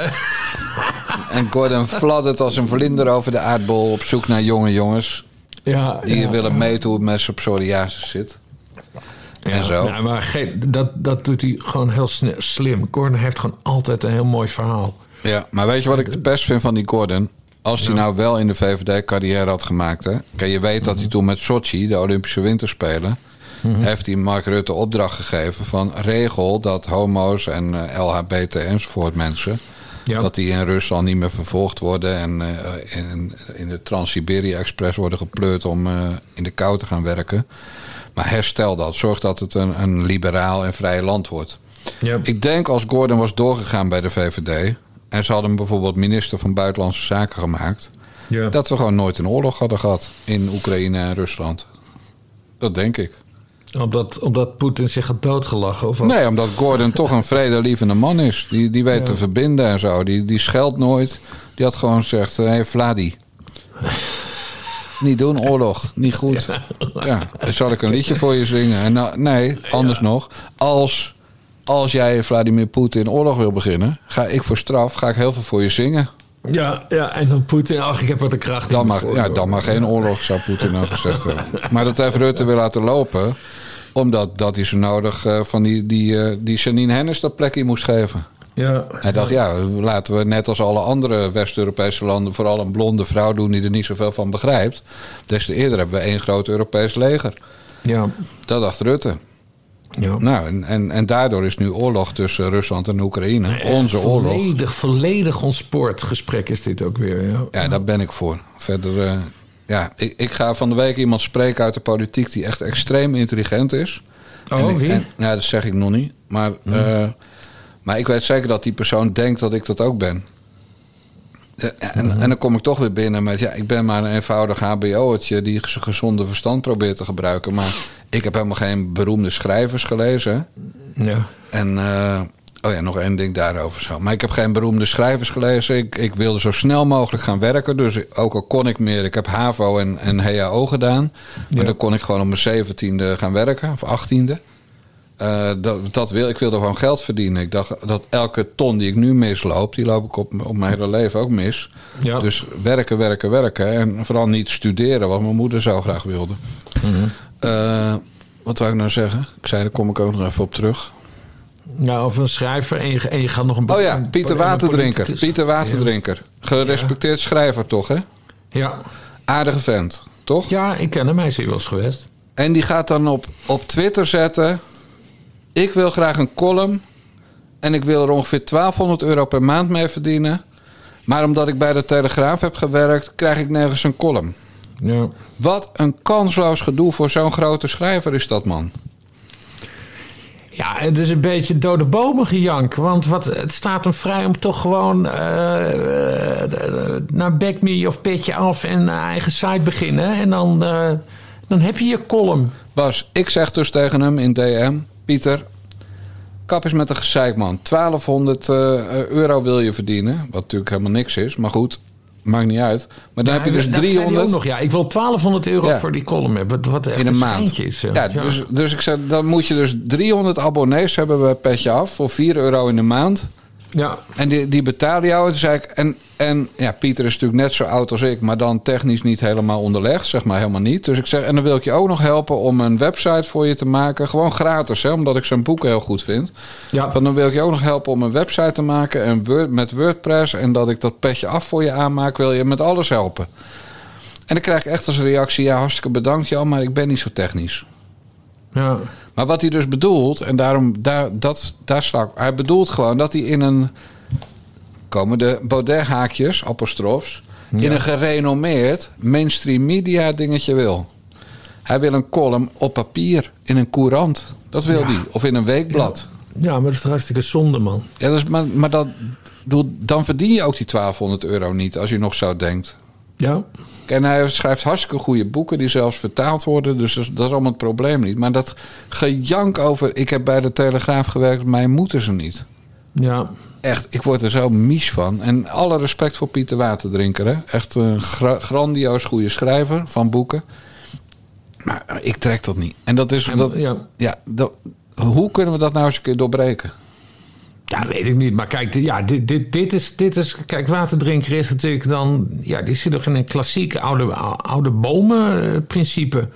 En Gordon fladdert als een vlinder over de aardbol op zoek naar jonge jongens. Ja, Die ja. willen meten hoe het met zijn psoriasis zit. En zo. Ja, maar dat, dat doet hij gewoon heel slim. Gordon heeft gewoon altijd een heel mooi verhaal. Ja, maar weet je wat ik de pest vind van die Gordon? Als hij nou wel in de VVD carrière had gemaakt. Hè? Kijk, je weet dat hij toen met Sochi, de Olympische Winterspelen. heeft hij Mark Rutte opdracht gegeven van regel dat homo's en eh, LHBT enzovoort mensen. Ja. dat die in Rusland niet meer vervolgd worden en eh, in, in de Trans-Siberië Express worden gepleurd om eh, in de kou te gaan werken. Maar herstel dat. Zorg dat het een, een liberaal en vrij land wordt. Ja. Ik denk als Gordon was doorgegaan bij de VVD. en ze hadden hem bijvoorbeeld minister van Buitenlandse Zaken gemaakt. Ja. dat we gewoon nooit een oorlog hadden gehad in Oekraïne en Rusland. Dat denk ik. Omdat, omdat Poetin zich had doodgelachen? Of wat? Nee, omdat Gordon toch een vredelievende man is. Die, die weet te verbinden en zo. Die, die scheldt nooit. Die had gewoon gezegd: hé, hey, Vladi. Niet doen, oorlog. Niet goed. Ja. dan zal ik een liedje voor je zingen. En nou, nee, anders nog. Als, als jij Vladimir Poetin oorlog wil beginnen, ga ik voor straf ga ik heel veel voor je zingen. Ja, ja, en dan Poetin, ach, ik heb wat de kracht Dan mag, ja, dan mag geen oorlog, zou Poetin nou gezegd hebben. Maar dat heeft Rutte weer laten lopen. Omdat dat hij zo nodig eh, van die, die, eh, die Janine Hennis dat plekje moest geven. Ja. Hij dacht, ja, laten we net als alle andere West-Europese landen... vooral een blonde vrouw doen die er niet zoveel van begrijpt. Des te eerder hebben we één groot Europees leger. Ja. Dat dacht Rutte. Ja. Nou, en, en, en daardoor is nu oorlog tussen Rusland en Oekraïne. Onze oorlog. Volledig, volledig ontspoord gesprek is dit ook weer. Ja. Ja, daar ben ik voor. Verder, eh, ja, ik, ik ga van de week iemand spreken uit de politiek die echt extreem intelligent is. Oh, En wie? en- ja, dat zeg ik nog niet. Maar, eh, maar ik weet zeker dat die persoon denkt dat ik dat ook ben. Ja, en, en dan kom ik toch weer binnen met... ja, ik ben maar een eenvoudig hbo'tje... die zijn gezonde verstand probeert te gebruiken. Maar ik heb helemaal geen beroemde schrijvers gelezen. Ja. En... eh, Oh ja, nog één ding daarover zo. Maar ik heb geen beroemde schrijvers gelezen. Ik, ik wilde zo snel mogelijk gaan werken. Dus ook al kon ik meer. Ik heb HAVO en, en HAO gedaan. Maar Ja. dan kon ik gewoon op mijn zeventiende gaan werken. Of achttiende. Eh, dat, dat wil, ik wilde gewoon geld verdienen. Ik dacht dat elke ton die ik nu misloop... die loop ik op, op mijn hele leven ook mis. Ja. Dus werken, werken, werken. En vooral niet studeren, wat mijn moeder zo graag wilde. Eh, wat wou ik nou zeggen? Ik zei, daar kom ik ook nog even op terug. Nou, of een schrijver en je, en je gaat nog een... Oh ja, Pieter Waterdrinker. Pieter Waterdrinker. Gerespecteerd schrijver toch, hè? Ja. Aardige vent, toch? Ja, ik ken hem. Hij is hier wel eens geweest. En die gaat dan op, op Twitter zetten... Ik wil graag een column... en ik wil er ongeveer 1200 euro per maand mee verdienen... maar omdat ik bij de Telegraaf heb gewerkt... krijg ik nergens een column. Ja. Wat een kansloos gedoe voor zo'n grote schrijver is dat, man. Ja, het is een beetje dode bomen gejank. Want wat, het staat hem vrij om toch gewoon eh, eh, naar Back Me of Petje Af en een eigen site beginnen. En dan, eh, dan heb je je column. Bas, ik zeg dus tegen hem in DM... Pieter, kap eens met een gezeik, man. 1200 eh, euro wil je verdienen. Wat natuurlijk helemaal niks is. Maar goed, maakt niet uit. Maar dan Ja, heb je dus dat zei hij 300... Ook nog, ja, ik wil 1200 euro Ja. voor die column hebben. Wat, echt in een maand. Is, eh. ja, Dus, dus ik zei, dan moet je dus 300 abonnees hebben bij Petje Af voor 4 euro in de maand. Ja. En die, die betalen jou. Toen zei ik, en, en ja, Pieter is natuurlijk net zo oud als ik, maar dan technisch niet helemaal onderlegd, zeg maar helemaal niet. Dus ik zeg, en dan wil ik je ook nog helpen om een website voor je te maken. Gewoon gratis, hè, omdat ik zijn boeken heel goed vind. Ja. Van dan wil ik je ook nog helpen om een website te maken en Word, met WordPress. En dat ik dat petje af voor je aanmaak, wil je met alles helpen. En dan krijg ik echt als reactie, ja, hartstikke bedankt Jan, maar ik ben niet zo technisch. Ja. Maar wat hij dus bedoelt, en daarom, daar, dat, daar sla ik. Hij bedoelt gewoon dat hij in een. komen de Baudet-haakjes, apostrofs. in een gerenommeerd mainstream media dingetje wil. Hij wil een column op papier, in een courant. Dat wil Ja. hij. Of in een weekblad. ja, maar dat is hartstikke zonde, man. Ja, dat is, maar, maar dat, dan verdien je ook die 1200 euro niet, als je nog zo denkt. Ja. En hij schrijft hartstikke goede boeken die zelfs vertaald worden. Dus dat is, dat is allemaal het probleem niet. Maar dat gejank over... ik heb bij de Telegraaf gewerkt, mij moeten ze niet. Ja. Echt, ik word er zo mies van. En alle respect voor Pieter Waterdrinker. Hè? Echt een gra- grandioos goede schrijver van boeken. Maar ik trek dat niet. En dat is... Dat, ja. ja, dat, hoe kunnen we dat nou eens een keer doorbreken? Ja, weet ik niet. Maar kijk, ja, dit, dit, dit, is, dit is... Kijk, waterdrinker is natuurlijk dan... Ja, die zit toch in een klassiek oude, oude bomen eh, principe.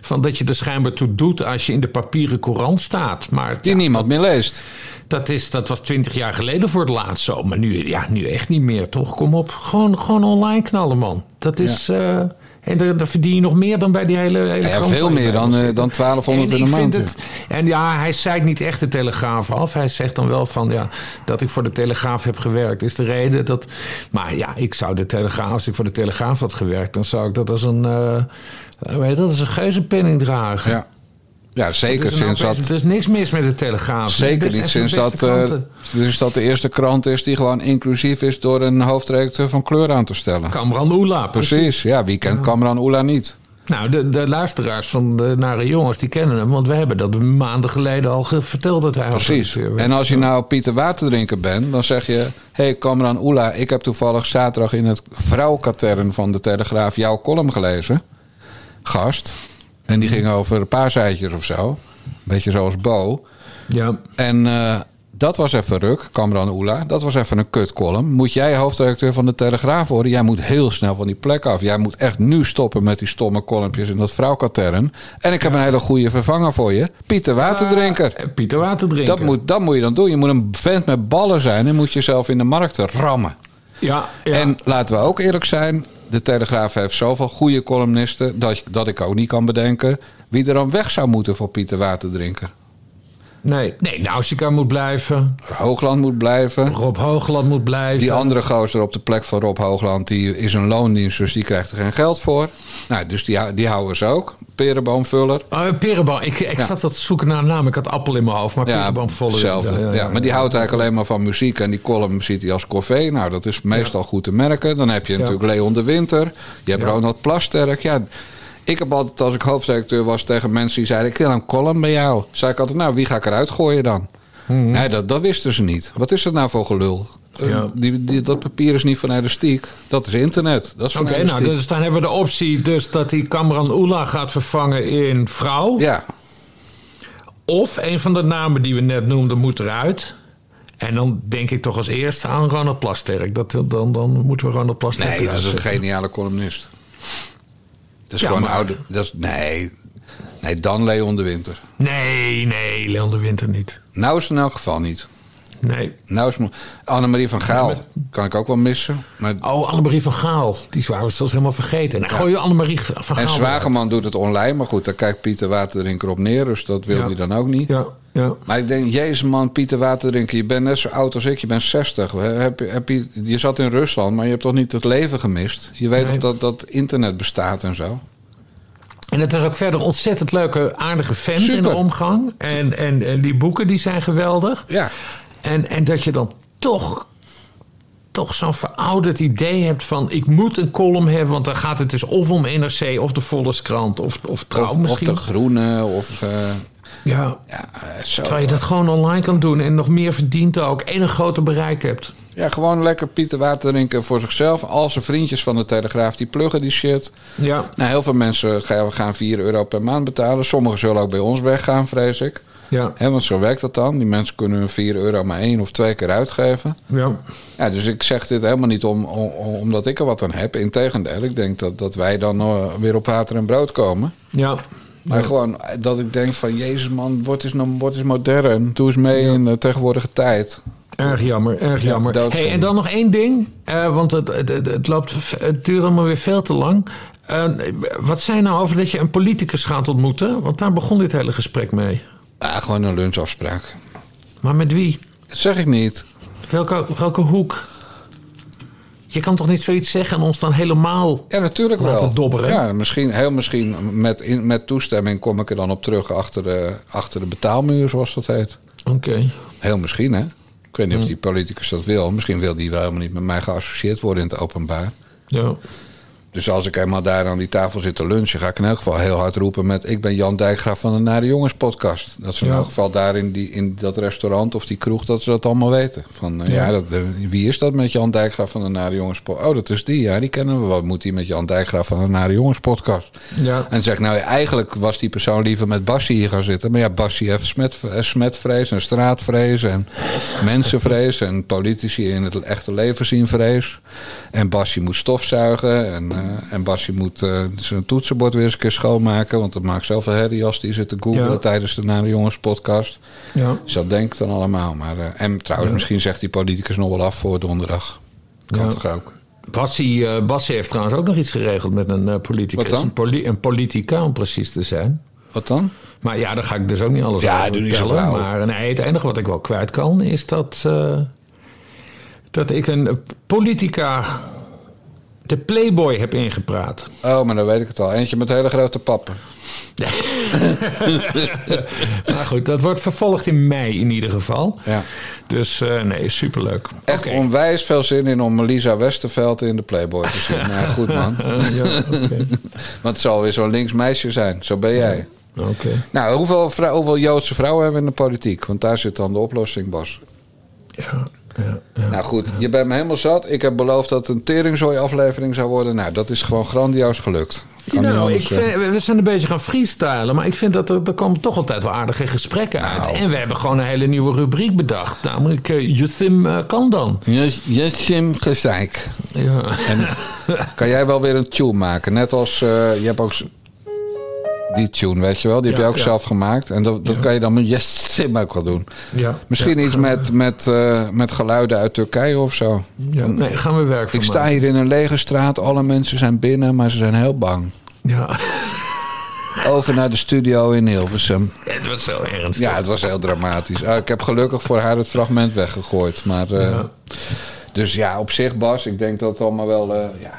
Van dat je er schijnbaar toe doet als je in de papieren courant staat. Maar, Die niemand meer leest. Dat, is, dat was twintig jaar geleden voor het laatst zo. Maar nu, ja, nu echt niet meer, toch? Kom op. Gewoon, gewoon online knallen, man. Dat is... eh, en daar, verdien je nog meer dan bij die hele, hele Ja, veel meer dan, eh, dan 1200 En in een vind maand. het- en ja, hij zeikt niet echt de Telegraaf af. Hij zegt dan wel van, ja, dat ik voor de Telegraaf heb gewerkt... is de reden dat... Maar ja, ik zou de Telegraaf... Als ik voor de Telegraaf had gewerkt... dan zou ik dat als een... eh hoe heet dat? Als een geuzenpenning dragen. Ja, ja zeker sinds dat... Er is niks mis met de Telegraaf. Zeker Best niet sinds dat, kranten. sinds dat de eerste krant is die gewoon inclusief is door een hoofdredacteur van kleur aan te stellen. Kamran Oela, Precies, ja, wie kent Kamran Oela niet? Nou, de, de luisteraars van de Nare Jongens, die kennen hem. Want we hebben dat maanden geleden al verteld dat hij Precies. En als je nou Pieter Waterdrinker bent, dan zeg je... Hé, hey, Kamran Oela, ik heb toevallig zaterdag in het vrouwkatern van de Telegraaf jouw column gelezen. Gast. En die ging over paaseitjes of zo. Beetje zoals Bo. Ja. En eh, dat was even ruk, Kamran Oela. Dat was even een kut column. Moet jij hoofdredacteur van de Telegraaf worden? Jij moet heel snel van die plek af. Jij moet echt nu stoppen met die stomme columnpjes in dat vrouwkatern. En ik heb een hele goede vervanger voor je. Pieter Waterdrinker. Eh, Pieter Waterdrinker. Dat moet, dat moet je dan doen. Je moet een vent met ballen zijn en moet jezelf in de markten rammen. Ja, ja. En laten we ook eerlijk zijn. De Telegraaf heeft zoveel goede columnisten... dat, dat ik ook niet kan bedenken... wie er dan weg zou moeten voor Pieter Waterdrinker. Nee, nee Nausicaa moet blijven. Hoogland moet blijven. Rob Hoogland moet blijven. Die andere gozer op de plek van Rob Hoogland... die is een loondienst, dus die krijgt er geen geld voor. Nou, dus die, die houden ze ook. Perenboomvuller. Oh, Perenboom. Ik, ik Ja. zat dat zoeken naar een naam. Ik had appel in mijn hoofd, maar Perenboom volle is het, hetzelfde. Ja, maar die houdt eigenlijk alleen maar van muziek. En die column ziet hij als corvée. Nou, dat is meestal goed te merken. Dan heb je natuurlijk Leon de Winter. Je hebt Ronald Plasterk. Ja, ik heb altijd, als ik hoofdredacteur was, tegen mensen die zeiden... ik wil een column bij jou. Zei ik altijd, nou, wie ga ik eruit gooien dan? Nee, dat, dat wisten ze niet. Wat is dat nou voor gelul? Eh, Ja. Die, die, dat papier is niet van elastiek. Dat is internet. Dat is van Oké, nou, dus dan hebben we de optie dus dat hij Kamran Oela gaat vervangen in vrouw. Ja. Of een van de namen die we net noemden moet eruit. En dan denk ik toch als eerste aan Ronald Plasterk. Dat, dan, dan moeten we Ronald Plasterk Nee, dat is een geniale columnist. Dat is Ja, gewoon maar- oude... Dat is, nee, nee, dan Leon de Winter. Nee, nee, Leon de Winter niet. Nou is het in elk geval niet. Nee. Nou is Annemarie van Gaal kan ik ook wel missen. Maar, Oh, Annemarie van Gaal. Die waren we zelfs helemaal vergeten. Nou, gooi je Annemarie van Gaal en. Zwageman doet het online. Maar goed, daar kijkt Pieter Waterdrinker op neer. Dus dat wil Ja. hij dan ook niet. Ja, ja. Maar ik denk, jezus man, Pieter Waterdrinker. Je bent net zo oud als ik. Je bent 60. Heb, je- heb je, je zat in Rusland, maar je hebt toch niet het leven gemist? Je weet Nee. toch dat, dat internet bestaat en zo? En het is ook verder ontzettend leuke, aardige vent in de omgang. En, en, en die boeken die zijn geweldig. Ja. En, en dat je dan toch, toch zo'n verouderd idee hebt van... ik moet een column hebben, want dan gaat het dus of om NRC... of de Volkskrant of, of Trouw Of, of misschien. de Groene, of... eh, Ja, ja, zo. terwijl je dat gewoon online kan doen... en nog meer verdient ook en een groter bereik hebt. Ja, gewoon lekker Pieter Waterdrinker voor zichzelf. Al zijn vriendjes van de Telegraaf, die pluggen die shit. Ja. Nou, heel veel mensen gaan 4 euro per maand betalen. Sommigen zullen ook bij ons weggaan, vrees ik. Ja. Want zo werkt dat dan. Die mensen kunnen hun 4 euro maar één of twee keer uitgeven. Ja. Ja, dus ik zeg dit helemaal niet om, om, omdat ik er wat aan heb. Integendeel, ik denk dat, dat wij dan eh, weer op water en brood komen. Ja. Maar Ja. gewoon dat ik denk van... Jezus man, nou- word eens modern. Doe eens mee in de tegenwoordige tijd. Erg jammer, erg Ja, jammer. Hey, en dan nog één ding, eh, want het, het, het, het loopt, het duurt allemaal weer veel te lang. Eh, wat zei nou over dat je een politicus gaat ontmoeten? Want daar begon dit hele gesprek mee. Ja, gewoon een lunchafspraak. Maar met wie? Dat zeg ik niet. Welke, welke hoek? Je kan toch niet zoiets zeggen en ons dan helemaal Ja, natuurlijk laten wel. dobberen? Ja, misschien, heel misschien met, in, met toestemming kom ik er dan op terug achter de, achter de betaalmuur, zoals dat heet. Oké. Heel misschien, hè? Ik weet niet of die politicus dat wil. Misschien wil die wel helemaal niet met mij geassocieerd worden in het openbaar. Ja. Dus als ik eenmaal daar aan die tafel zit te lunchen, ga ik in elk geval heel hard roepen met: Ik ben Jan Dijkgraaf van de Nare Jongens podcast. Dat ze in Ja. elk geval daar in, die, in dat restaurant of die kroeg, dat ze dat allemaal weten. Van eh, ja, Ja. dat, eh, wie is dat met Jan Dijkgraaf van de Nare Jongens podcast? Oh, dat is die, ja, die kennen we. Wat moet die met Jan Dijkgraaf van de Nare Jongens podcast? Ja. En zeg nou ja, eigenlijk was die persoon liever met Bassie hier gaan zitten. Maar ja, Bassie heeft smet, eh, smetvrees en straatvrees en mensenvrees. En politici in het echte leven zien vrees. En Bassie moet stofzuigen. En, en Bassie moet eh, zijn toetsenbord weer eens een keer schoonmaken. Want dat maakt zoveel herrie als die zit te googlen Ja. tijdens de Nare Jongens podcast. Ja. Dus dat denk ik dan allemaal. Maar, eh, en trouwens, Ja. misschien zegt die politicus nog wel af voor donderdag. Kan Ja. toch ook? Bassie, eh, Bassie heeft trouwens ook nog iets geregeld met een eh, politicus. Wat dan? Een, poli een politica, om precies te zijn. Wat dan? Maar ja, daar ga ik dus ook niet alles Ja, over doe niet zo vertellen. flauw. Maar nee, het enige wat ik wel kwijt kan is dat, eh, dat ik een politica, de Playboy, heb ingepraat. Oh, maar dan weet ik het al. Eentje met hele grote pappen. maar goed, dat wordt vervolgd in mei in ieder geval. Ja. Dus eh, nee, superleuk. Echt onwijs veel zin in om Lisa Westerveld in de Playboy te zien. Nou, goed man. Ja. Want het zal weer zo'n links meisje zijn. Zo ben jij. Oké. Nou, hoeveel, vrou- hoeveel Joodse vrouwen hebben we in de politiek? Want daar zit dan de oplossing, Bas. Ja, Nou goed, je bent me helemaal zat. Ik heb beloofd dat het een teringzooi aflevering zou worden. Nou, dat is gewoon grandioos gelukt. Kan Nou, ik vind, we zijn een beetje gaan freestylen, maar ik vind dat er, er komen toch altijd wel aardige gesprekken uit. Nou. En we hebben gewoon een hele nieuwe rubriek bedacht, namelijk uh, Jussim eh, kan dan. Jessim gezeik. Ja. En kan jij wel weer een tune maken? Net als, je hebt ook die tune, weet je wel? Die heb je ook zelf gemaakt. En dat, dat kan je dan met Jessim ook wel doen. Ja. Misschien iets met, met, eh, met geluiden uit Turkije of zo. Ja, nee, gaan we werk Ik sta hier in een lege straat. Alle mensen zijn binnen, maar ze zijn heel bang. Ja. Over naar de studio in Hilversum. Het was zo ernstig. Ja, het was heel dramatisch. Ah, ik heb gelukkig voor haar het fragment weggegooid. Maar, eh, Ja. Dus ja, op zich, Bas, ik denk dat het allemaal wel... eh, ja,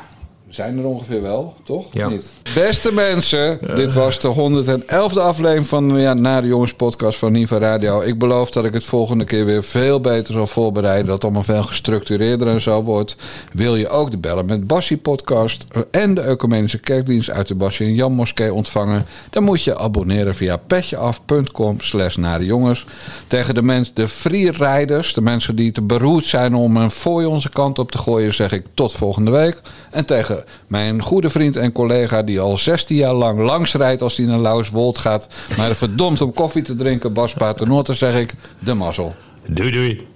zijn er ongeveer wel, toch? Of Ja. Niet? Beste mensen, dit was de 111e aflevering van ja, Na de Jongens podcast van Niva Radio. Ik beloof dat ik het volgende keer weer veel beter zal voorbereiden. Dat het allemaal veel gestructureerder en zo wordt. Wil je ook de Bellen met Bassie podcast en de Ecumenische Kerkdienst uit de Bassie en Jan Moskee ontvangen? Dan moet je abonneren via petjeaf.com slash jongens. Tegen de, mens, de freeriders, de mensen die te beroerd zijn om een fooi onze kant op te gooien, zeg ik tot volgende week. En tegen mijn goede vriend en collega die al 16 jaar lang langs rijdt als hij naar Lauwerswold gaat, maar verdomd om koffie te drinken, Bas Paternotte, zeg ik de mazzel. Doei doei.